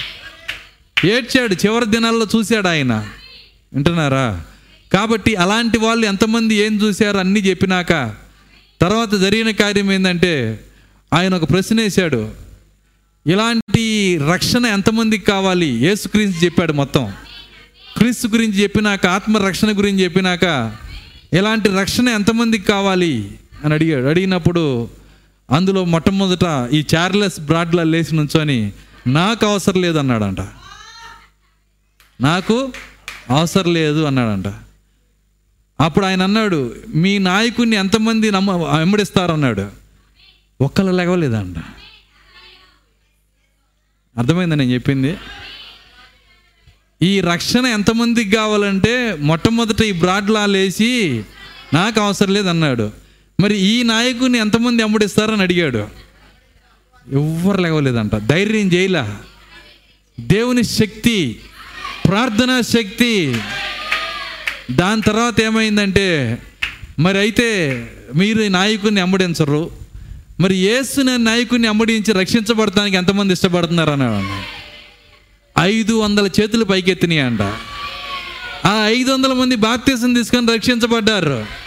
ఏడ్చాడు చివరి దినాల్లో చూశాడు ఆయన. వింటున్నారా? కాబట్టి అలాంటి వాళ్ళు ఎంతమంది ఏం చూశారు అన్నీ చెప్పినాక తర్వాత జరిగిన కార్యం ఏంటంటే ఆయన ఒక ప్రశ్న వేశాడు. ఇలాంటి రక్షణ ఎంతమందికి కావాలి? యేసుక్రీస్తు చెప్పాడు మొత్తం. క్రీస్తు గురించి చెప్పినాక ఆత్మ రక్షణ గురించి చెప్పినాక ఇలాంటి రక్షణ ఎంతమందికి కావాలి? అని అడిగాడు. అడిగినప్పుడు అందులో మొట్టమొదట ఈ చార్లెస్ బ్రాడ్లా లేచి నుంచొని నాకు అవసరం లేదు అన్నాడంట. నాకు అవసరం లేదు అన్నాడంట. అప్పుడు ఆయన అన్నాడు మీ నాయకుడిని ఎంతమంది నమ్మ వెంబడిస్తారన్నాడు ఒక్కళ్ళు లేవలేదంట. అర్థమైందా నేను చెప్పింది? ఈ రక్షణ ఎంతమందికి కావాలంటే మొట్టమొదట ఈ బ్రాడ్లా లేచి నాకు అవసరం లేదు అన్నాడు. మరి ఈ నాయకుడిని ఎంతమంది అమ్ముడిస్తారని అడిగాడు. ఎవ్వరు లేవలేదంట. ధైర్యం చేయలా. దేవుని శక్తి ప్రార్థనా శక్తి. దాని తర్వాత ఏమైందంటే మరి అయితే మీరు నాయకుడిని అమ్మడించరు. మరి యేసుని నాయకుడిని అమ్మడించి రక్షించబడటానికి ఎంతమంది ఇష్టపడుతున్నారు అన్నాడు ఐదు వందల చేతులు పైకెత్తినాయి అంట ఆ ఐదు వందల మంది బాప్తీసం తీసుకొని రక్షించబడ్డారు.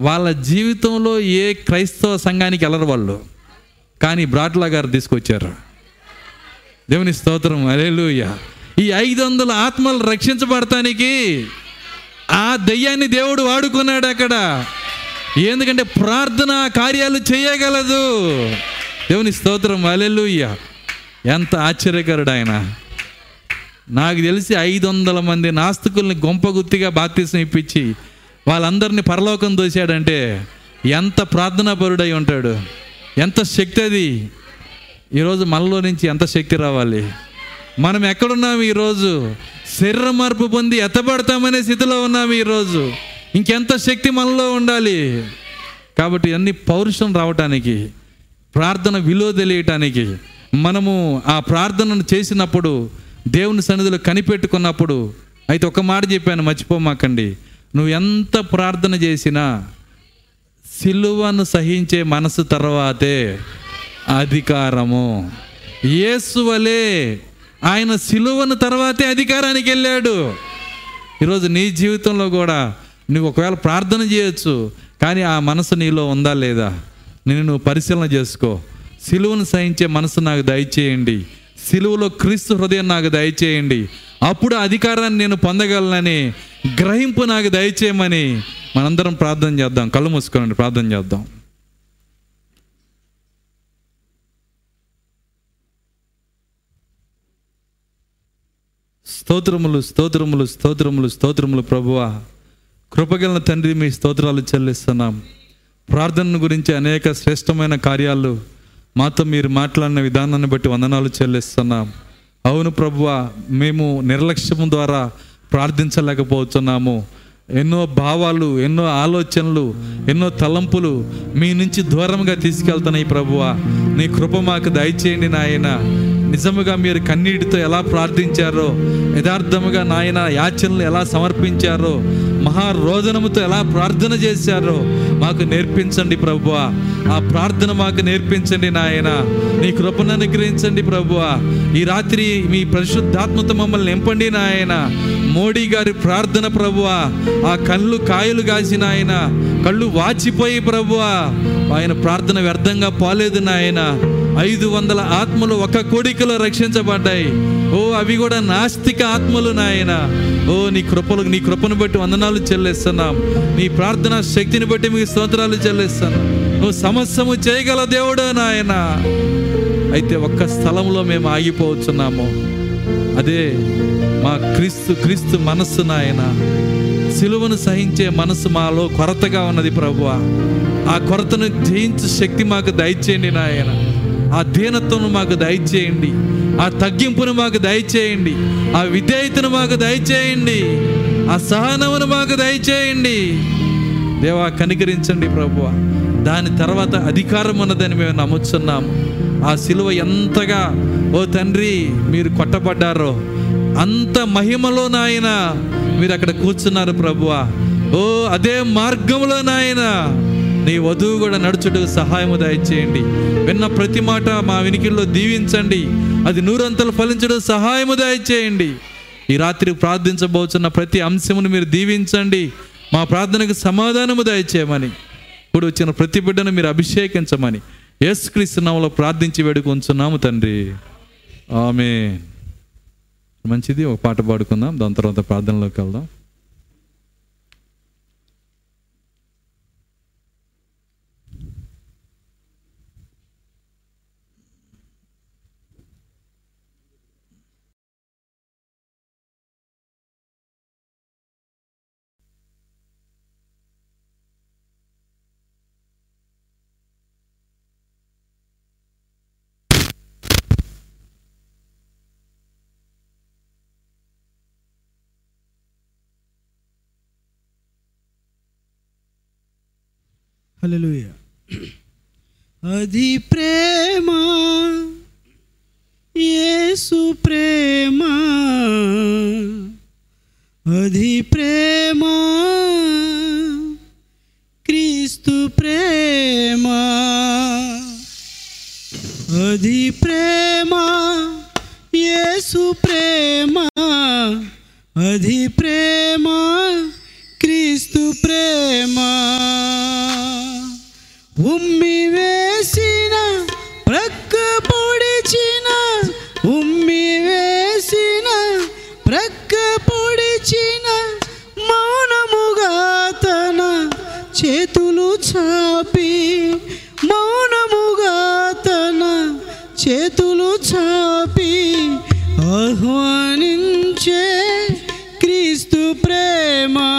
వాళ్ళ జీవితంలో ఏ క్రైస్తవ సంఘానికి వెళ్ళరు వాళ్ళు. కానీ బ్రాట్లా గారు తీసుకొచ్చారు. దేవుని స్తోత్రం అలేలుయ ఈ ఐదు వందల ఆత్మలు రక్షించబడటానికి ఆ దయ్యాన్ని దేవుడు వాడుకున్నాడు అక్కడ. ఎందుకంటే ప్రార్థన కార్యాలు చేయగలదు. దేవుని స్తోత్రం అలెలుయ్య ఎంత ఆశ్చర్యకరుడు ఆయన. నాకు తెలిసి ఐదు వందల మంది నాస్తికుల్ని గొంపగుత్తిగా బాప్తీసం ఇప్పించి వాళ్ళందరినీ పరలోకం దోశాడంటే ఎంత ప్రార్థనాపరుడై ఉంటాడు ఎంత శక్తి అది. ఈరోజు మనలో నుంచి ఎంత శక్తి రావాలి. మనం ఎక్కడున్నాం ఈరోజు? శరీర మార్పు పొంది ఎత్తబడతామనే స్థితిలో ఉన్నాం ఈరోజు. ఇంకెంత శక్తి మనలో ఉండాలి? కాబట్టి అన్ని పౌరుషం రావటానికి ప్రార్థన విలువ తెలియటానికి మనము ఆ ప్రార్థనను చేసినప్పుడు దేవుని సన్నిధిలో కనిపెట్టుకున్నప్పుడు అయితే ఒక మాట చెప్పాను మర్చిపోమాకండి. నువ్వు ఎంత ప్రార్థన చేసినా సిలువను సహించే మనసు తర్వాతే అధికారము. యేసువలే ఆయన సిలువను తర్వాతే అధికారానికి వెళ్ళాడు. ఈరోజు నీ జీవితంలో కూడా నువ్వు ఒకవేళ ప్రార్థన చేయొచ్చు కానీ ఆ మనసు నీలో ఉందా లేదా? నేను నువ్వు పరిశీలన చేసుకో. సిలువను సహించే మనసు నాకు దయచేయండి. సిలువలో క్రీస్తు హృదయం నాకు దయచేయండి. అప్పుడు అధికారాన్ని నేను పొందగలనని గ్రహింపు నాకు దయచేయమని మనందరం ప్రార్థన చేద్దాం. కళ్ళు మూసుకోనండి ప్రార్థన చేద్దాం. స్తోత్రములు స్తోత్రములు స్తోత్రములు స్తోత్రములు ప్రభువా. కృపగలన తండ్రి మీ స్తోత్రాలు చెల్లిస్తున్నాం. ప్రార్థన గురించి అనేక శ్రేష్టమైన కార్యాలు మాతో మీరు మాట్లాడిన విధానాన్ని బట్టి వందనాలు చెల్లిస్తున్నాం. అవును ప్రభువ మేము నిర్లక్ష్యం ద్వారా ప్రార్థించలేకపోతున్నాము. ఎన్నో భావాలు ఎన్నో ఆలోచనలు ఎన్నో తలంపులు మీ నుంచి దూరంగా తీసుకెళ్తున్నాయి ప్రభువా. నీ కృప మాకు దయచేయండి నాయన. నిజముగా మీరు కన్నీటితో ఎలా ప్రార్థించారో యథార్థముగా నాయన యాచనలు ఎలా సమర్పించారో మహారోదనముతో ఎలా ప్రార్థన చేశారో మాకు నేర్పించండి ప్రభువా. ఆ ప్రార్థన మాకు నేర్పించండి నాయన. నీ కృపను అనుగ్రహించండి ప్రభువా. ఈ రాత్రి మీ పరిశుద్ధాత్మతో మమ్మల్ని నింపండి నాయన. మోడీ గారి ప్రార్థన ప్రభువా ఆ కళ్ళు కాయలు కాసిన ఆయన కళ్ళు వాచిపోయి ప్రభువా ఆయన ప్రార్థన వ్యర్థంగా పోలేదు నాయన. ఐదు వందల ఆత్మలు ఒక కోడికలో రక్షించబడ్డాయి. ఓ అవి కూడా నాస్తిక ఆత్మలు నాయన. ఓ నీ కృపలు నీ కృపను బట్టి వందనాలు చెల్లిస్తున్నాం. నీ ప్రార్థన శక్తిని బట్టి మీకు స్తోత్రాలు చెల్లిస్తున్నాం. నువ్వు సమస్యము చేయగల దేవుడు నాయన. అయితే ఒక్క స్థలంలో మేము ఆగిపోవచ్చున్నాము అదే మా క్రీస్తు క్రీస్తు మనస్సు నాయన సిలువను సహించే మనసు మాలో కొరతగా ఉన్నది ప్రభువ. ఆ కొరతను జయించే శక్తి మాకు దయచేయండి నాయన. ఆ దీనత్వను మాకు దయచేయండి. ఆ తగ్గింపును మాకు దయచేయండి. ఆ విధేయతను మాకు దయచేయండి. ఆ సహనమును మాకు దయచేయండి. దేవా కనికరించండి ప్రభువ. దాని తర్వాత అధికారం ఉన్నదని మేము నమ్ముతున్నాము ఆ సిలువ ఎంతగా ఓ తండ్రి మీరు కొట్టబడ్డారో అంత మహిమలో నాయన మీరు అక్కడ కూర్చున్నారు ప్రభువా. ఓ అదే మార్గంలో నాయన నీ వధువు కూడా నడుచుటకు సహాయము దయచేయండి. విన్న ప్రతి మాట మా వినికిల్లో దీవించండి. అది నూరంతలు ఫలించడం సహాయము దయచేయండి. ఈ రాత్రి ప్రార్థించబోతున్న ప్రతి అంశమును మీరు దీవించండి. మా ప్రార్థనకు సమాధానము దయచేయమని ఇప్పుడు వచ్చిన ప్రతి బిడ్డను మీరు అభిషేకించమని యేసుక్రీస్తు నామలో ప్రార్థించి వేడుకొంచున్నాము తండ్రి. ఆమె మంచిది. ఒక పాట పాడుకుందాం. దాని తర్వాత ప్రార్థనలోకి వెళ్దాం. హల్లెలూయా అది ప్రేమ యేసు ప్రేమ అది ప్రేమ క్రీస్తు ప్రేమ అది ప్రేమ క్రీస్తు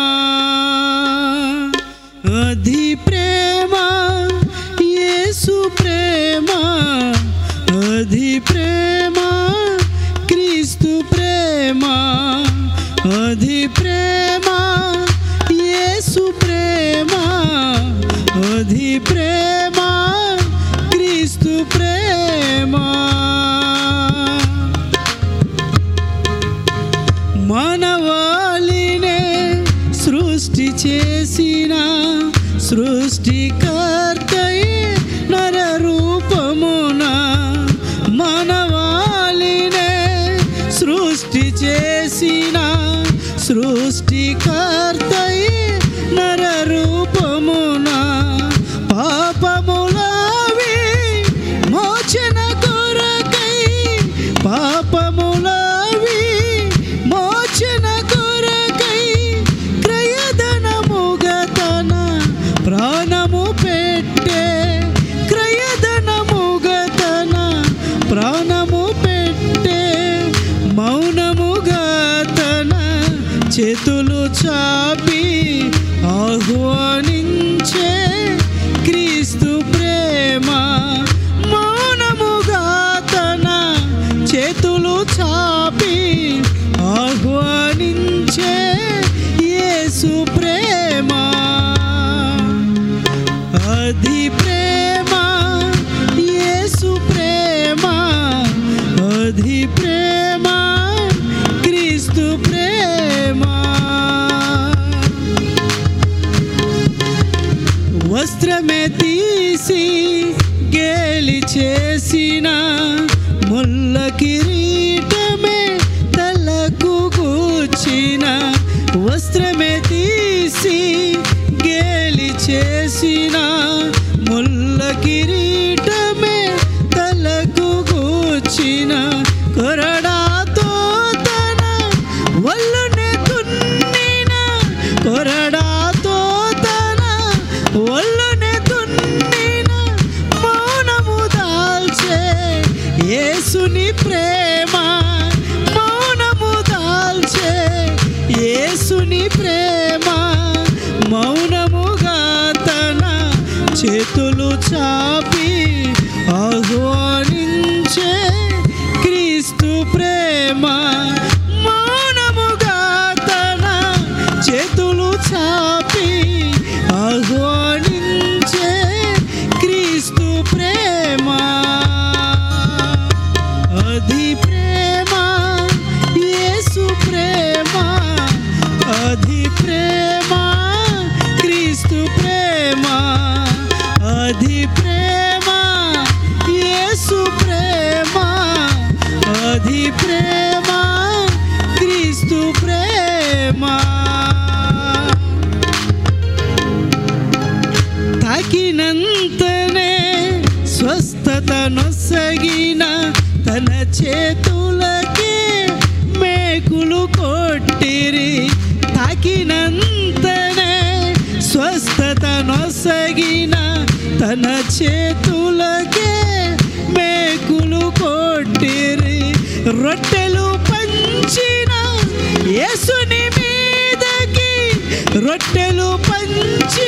కట్టెలు పంచి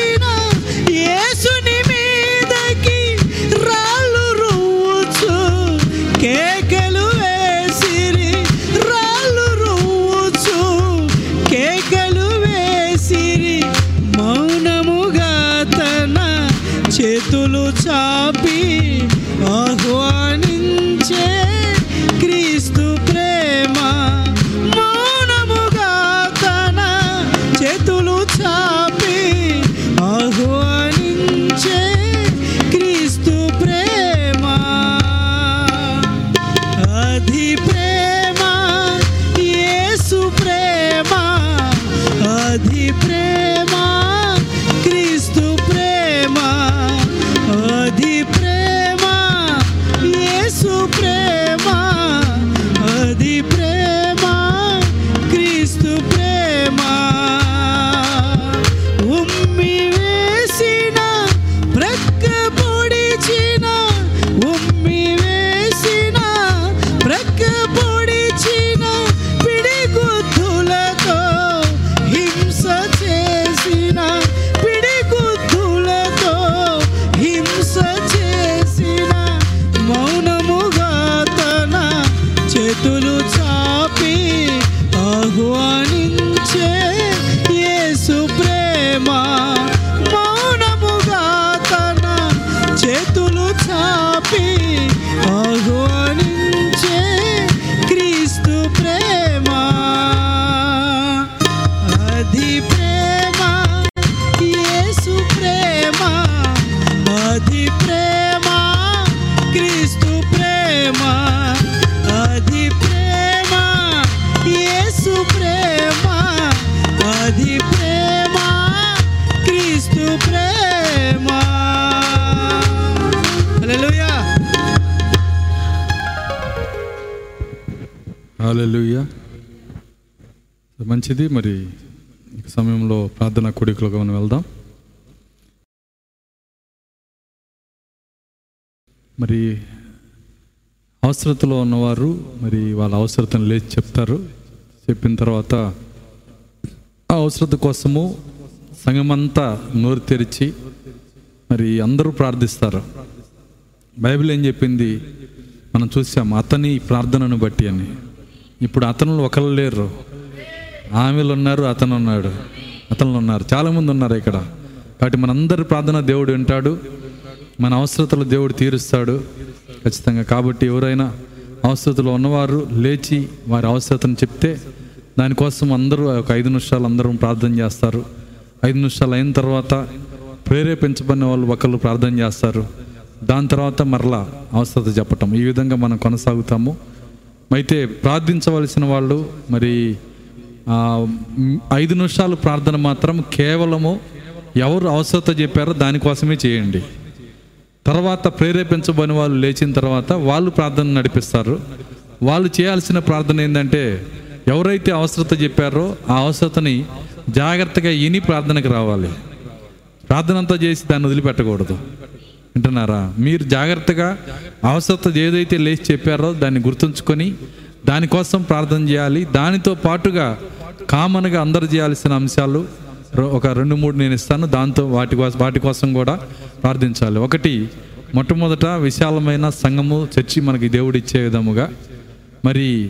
మంచిది మరి సమయంలో ప్రార్థన కోడికలుగా మనం వెళ్దాం. మరి అవసరతలో ఉన్నవారు మరి వాళ్ళ అవసరతను లేచి చెప్తారు. చెప్పిన తర్వాత ఆ అవసరత కోసము సంగమంతా నోరు తెరిచి మరి అందరూ ప్రార్థిస్తారు. బైబిల్ ఏం చెప్పింది? మనం చూసాం అతని ప్రార్థనను బట్టి అని. ఇప్పుడు అతను ఒకరు లేరు. ఆమెలు ఉన్నారు అతను ఉన్నాడు అతను ఉన్నారు చాలామంది ఉన్నారు ఇక్కడ. కాబట్టి మనందరి ప్రార్థన దేవుడు వింటాడు. మన అవసరతలు దేవుడు తీరుస్తాడు. ఖచ్చితంగా. కాబట్టి ఎవరైనా అవసరతలు ఉన్నవారు లేచి వారి అవసరతను చెప్తే దానికోసం అందరూ ఒక ఐదు నిమిషాలు అందరూ ప్రార్థన చేస్తారు. ఐదు నిమిషాలు అయిన తర్వాత ప్రేరేపించబడిన వాళ్ళు ఒకళ్ళు ప్రార్థన చేస్తారు. దాని తర్వాత మరలా అవసరత చెప్పటం. ఈ విధంగా మనం కొనసాగుతాము. అయితే ప్రార్థించవలసిన వాళ్ళు మరి ఐదు నిమిషాలు ప్రార్థన మాత్రం కేవలము ఎవరు అవసరత చెప్పారో దానికోసమే చేయండి. తర్వాత ప్రేరేపించబడిన వాళ్ళు లేచిన తర్వాత వాళ్ళు ప్రార్థన నడిపిస్తారు. వాళ్ళు చేయాల్సిన ప్రార్థన ఏంటంటే ఎవరైతే అవసరత చెప్పారో ఆ అవసరతని జాగ్రత్తగా ఇని ప్రార్థనకు రావాలి. ప్రార్థన అంతా చేసి దాన్ని వదిలిపెట్టకూడదు. వింటున్నారా? మీరు జాగ్రత్తగా అవసరత ఏదైతే లేచి చెప్పారో దాన్ని గుర్తుంచుకొని దానికోసం ప్రార్థన చేయాలి. దానితో పాటుగా కామన్గా అందరు చేయాల్సిన అంశాలు ఒక రెండు మూడు నేను ఇస్తాను. దాంతో వాటి కోసం వాటి కోసం కూడా ప్రార్థించాలి. ఒకటి మొట్టమొదట విశాలమైన సంఘము చర్చి మనకి దేవుడు ఇచ్చే విధముగా. మరి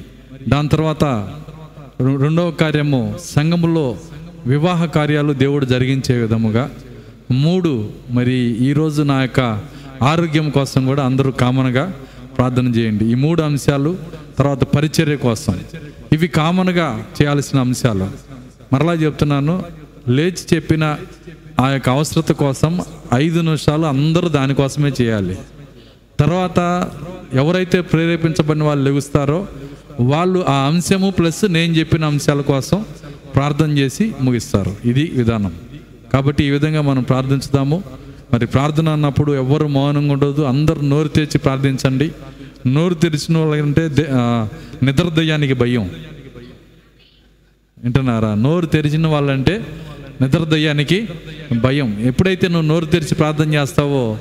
దాని తర్వాత రెండవ కార్యము సంఘములో వివాహ కార్యాలు దేవుడు జరిగించే విధముగా. మూడు మరి ఈరోజు నా యొక్క ఆరోగ్యం కోసం కూడా అందరూ కామన్గా ప్రార్థన చేయండి. ఈ మూడు అంశాలు తర్వాత పరిచర్య కోసం. ఇవి కామన్గా చేయాల్సిన అంశాలు. మరలా చెప్తున్నాను లేచి చెప్పిన ఆ యొక్క అవసరత కోసం ఐదు నిమిషాలు అందరూ దానికోసమే చేయాలి. తర్వాత ఎవరైతే ప్రేరేపించబడిన వాళ్ళు లెగుస్తారో వాళ్ళు ఆ అంశము ప్లస్ నేను చెప్పిన అంశాల కోసం ప్రార్థన చేసి ముగిస్తారు. ఇది విధానం. కాబట్టి ఈ విధంగా మనం ప్రార్థించుదాము. మరి ప్రార్థన అన్నప్పుడు ఎవరు మౌనంగా ఉండదు అందరు నోరు తెచ్చి ప్రార్థించండి. నోరు తెరిచిన వాళ్ళంటే నిద్ర దయ్యానికి భయం. వింటున్నారా? నోరు తెరిచిన వాళ్ళంటే నిద్ర దయ్యానికి భయం. ఎప్పుడైతే నువ్వు నోరు తెరిచి ప్రార్థన చేస్తావో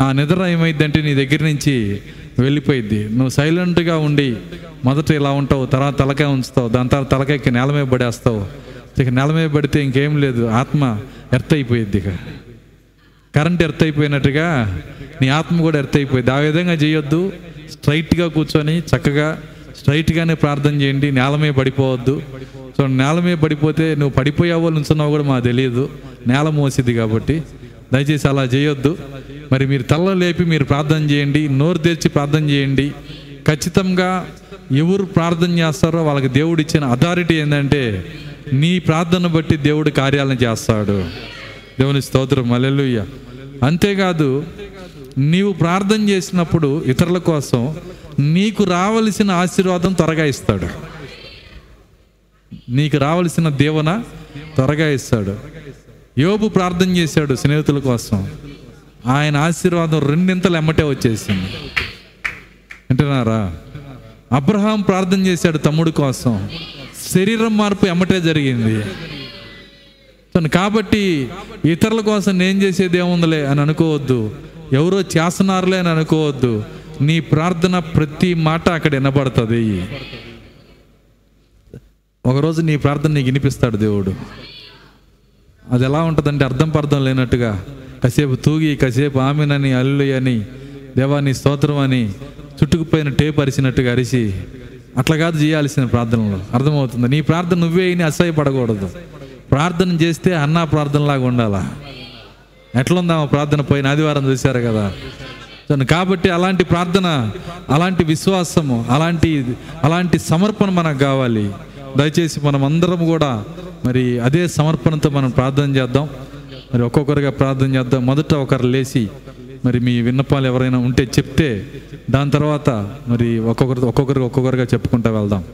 ఆ నిద్ర ఏమైందంటే నీ దగ్గర నుంచి వెళ్ళిపోయిద్ది. నువ్వు సైలెంట్గా ఉండి మొదట ఇలా ఉంటావు తర్వాత తలకాయ ఉంచుతావు దాని తర్వాత తలకాయకి నేల మీద పడేస్తావు. ఇక నేల మీద పడితే ఇంకేం లేదు ఆత్మ ఎర్త్ అయిపోయిద్ది ఇక. కరెంట్ ఎర్త్ అయిపోయినట్టుగా నీ ఆత్మ కూడా ఎర్త్ అయిపోయింది. ఆ విధంగా చేయొద్దు. స్ట్రైట్గా కూర్చొని చక్కగా స్ట్రైట్గానే ప్రార్థన చేయండి నేల మీద పడిపోవద్దు. సో నేల మీద పడిపోతే నువ్వు పడిపోయావో నుంచున్నావు కూడా మాకు తెలియదు. నేల మోసిద్ది కాబట్టి దయచేసి అలా చేయొద్దు. మరి మీరు తల్ల లేపి మీరు ప్రార్థన చేయండి నోరు తెరిచి ప్రార్థన చేయండి. ఖచ్చితంగా ఎవరు ప్రార్థన చేస్తారో వాళ్ళకి దేవుడు ఇచ్చిన అథారిటీ ఏంటంటే నీ ప్రార్థన బట్టి దేవుడు కార్యాలను చేస్తాడు. దేవుని స్తోత్రం. అలెలుయ్య అంతేకాదు నీవు ప్రార్థన చేసినప్పుడు ఇతరుల కోసం నీకు రావలసిన ఆశీర్వాదం త్వరగా ఇస్తాడు. నీకు రావలసిన దేవన త్వరగా ఇస్తాడు. యోబు ప్రార్థన చేశాడు స్నేహితుల కోసం. ఆయన ఆశీర్వాదం రెండింతలు ఎమ్మటే వచ్చేసింది. వింటున్నారా? అబ్రహాం ప్రార్థన చేశాడు తమ్ముడు కోసం. శరీరం మార్పు ఎమ్మటే జరిగింది. కాబట్టి ఇతరుల కోసం నేను చేసేది ఏముందిలే అని అనుకోవద్దు. ఎవరో చేస్తున్నారులే అని అనుకోవద్దు. నీ ప్రార్థన ప్రతి మాట అక్కడ వినబడుతుంది. ఒకరోజు నీ ప్రార్థన నీకు వినిపిస్తాడు దేవుడు. అది ఎలా ఉంటుందంటే అర్థం పర్థం లేనట్టుగా. కాసేపు తూగి కాసేపు ఆమెనని అల్లు అని దేవాన్ని స్తోత్రం అని చుట్టుకుపోయిన టేప్ అరిచినట్టుగా అరిచి అట్లా కాదు చేయాల్సిన ప్రార్థనలో. అర్థమవుతుంది. నీ ప్రార్థన నువ్వే అయినా అసహ్యపడకూడదు. ప్రార్థన చేస్తే అన్నా ప్రార్థనలాగా ఉండాలా? ఎట్లుందా ప్రార్థన? పోయిన ఆదివారం చూశారు కదా. కాబట్టి అలాంటి ప్రార్థన అలాంటి విశ్వాసము అలాంటి అలాంటి సమర్పణ మనకు కావాలి. దయచేసి మనం అందరం కూడా మరి అదే సమర్పణతో మనం ప్రార్థన చేద్దాం. మరి ఒక్కొక్కరిగా ప్రార్థన చేద్దాం. మొదట ఒకరు లేచి మరి మీ విన్నపాలు ఎవరైనా ఉంటే చెప్తే దాని తర్వాత మరి ఒక్కొక్కరి ఒక్కొక్కరికి ఒక్కొక్కరిగా చెప్పుకుంటూ వెళ్దాం.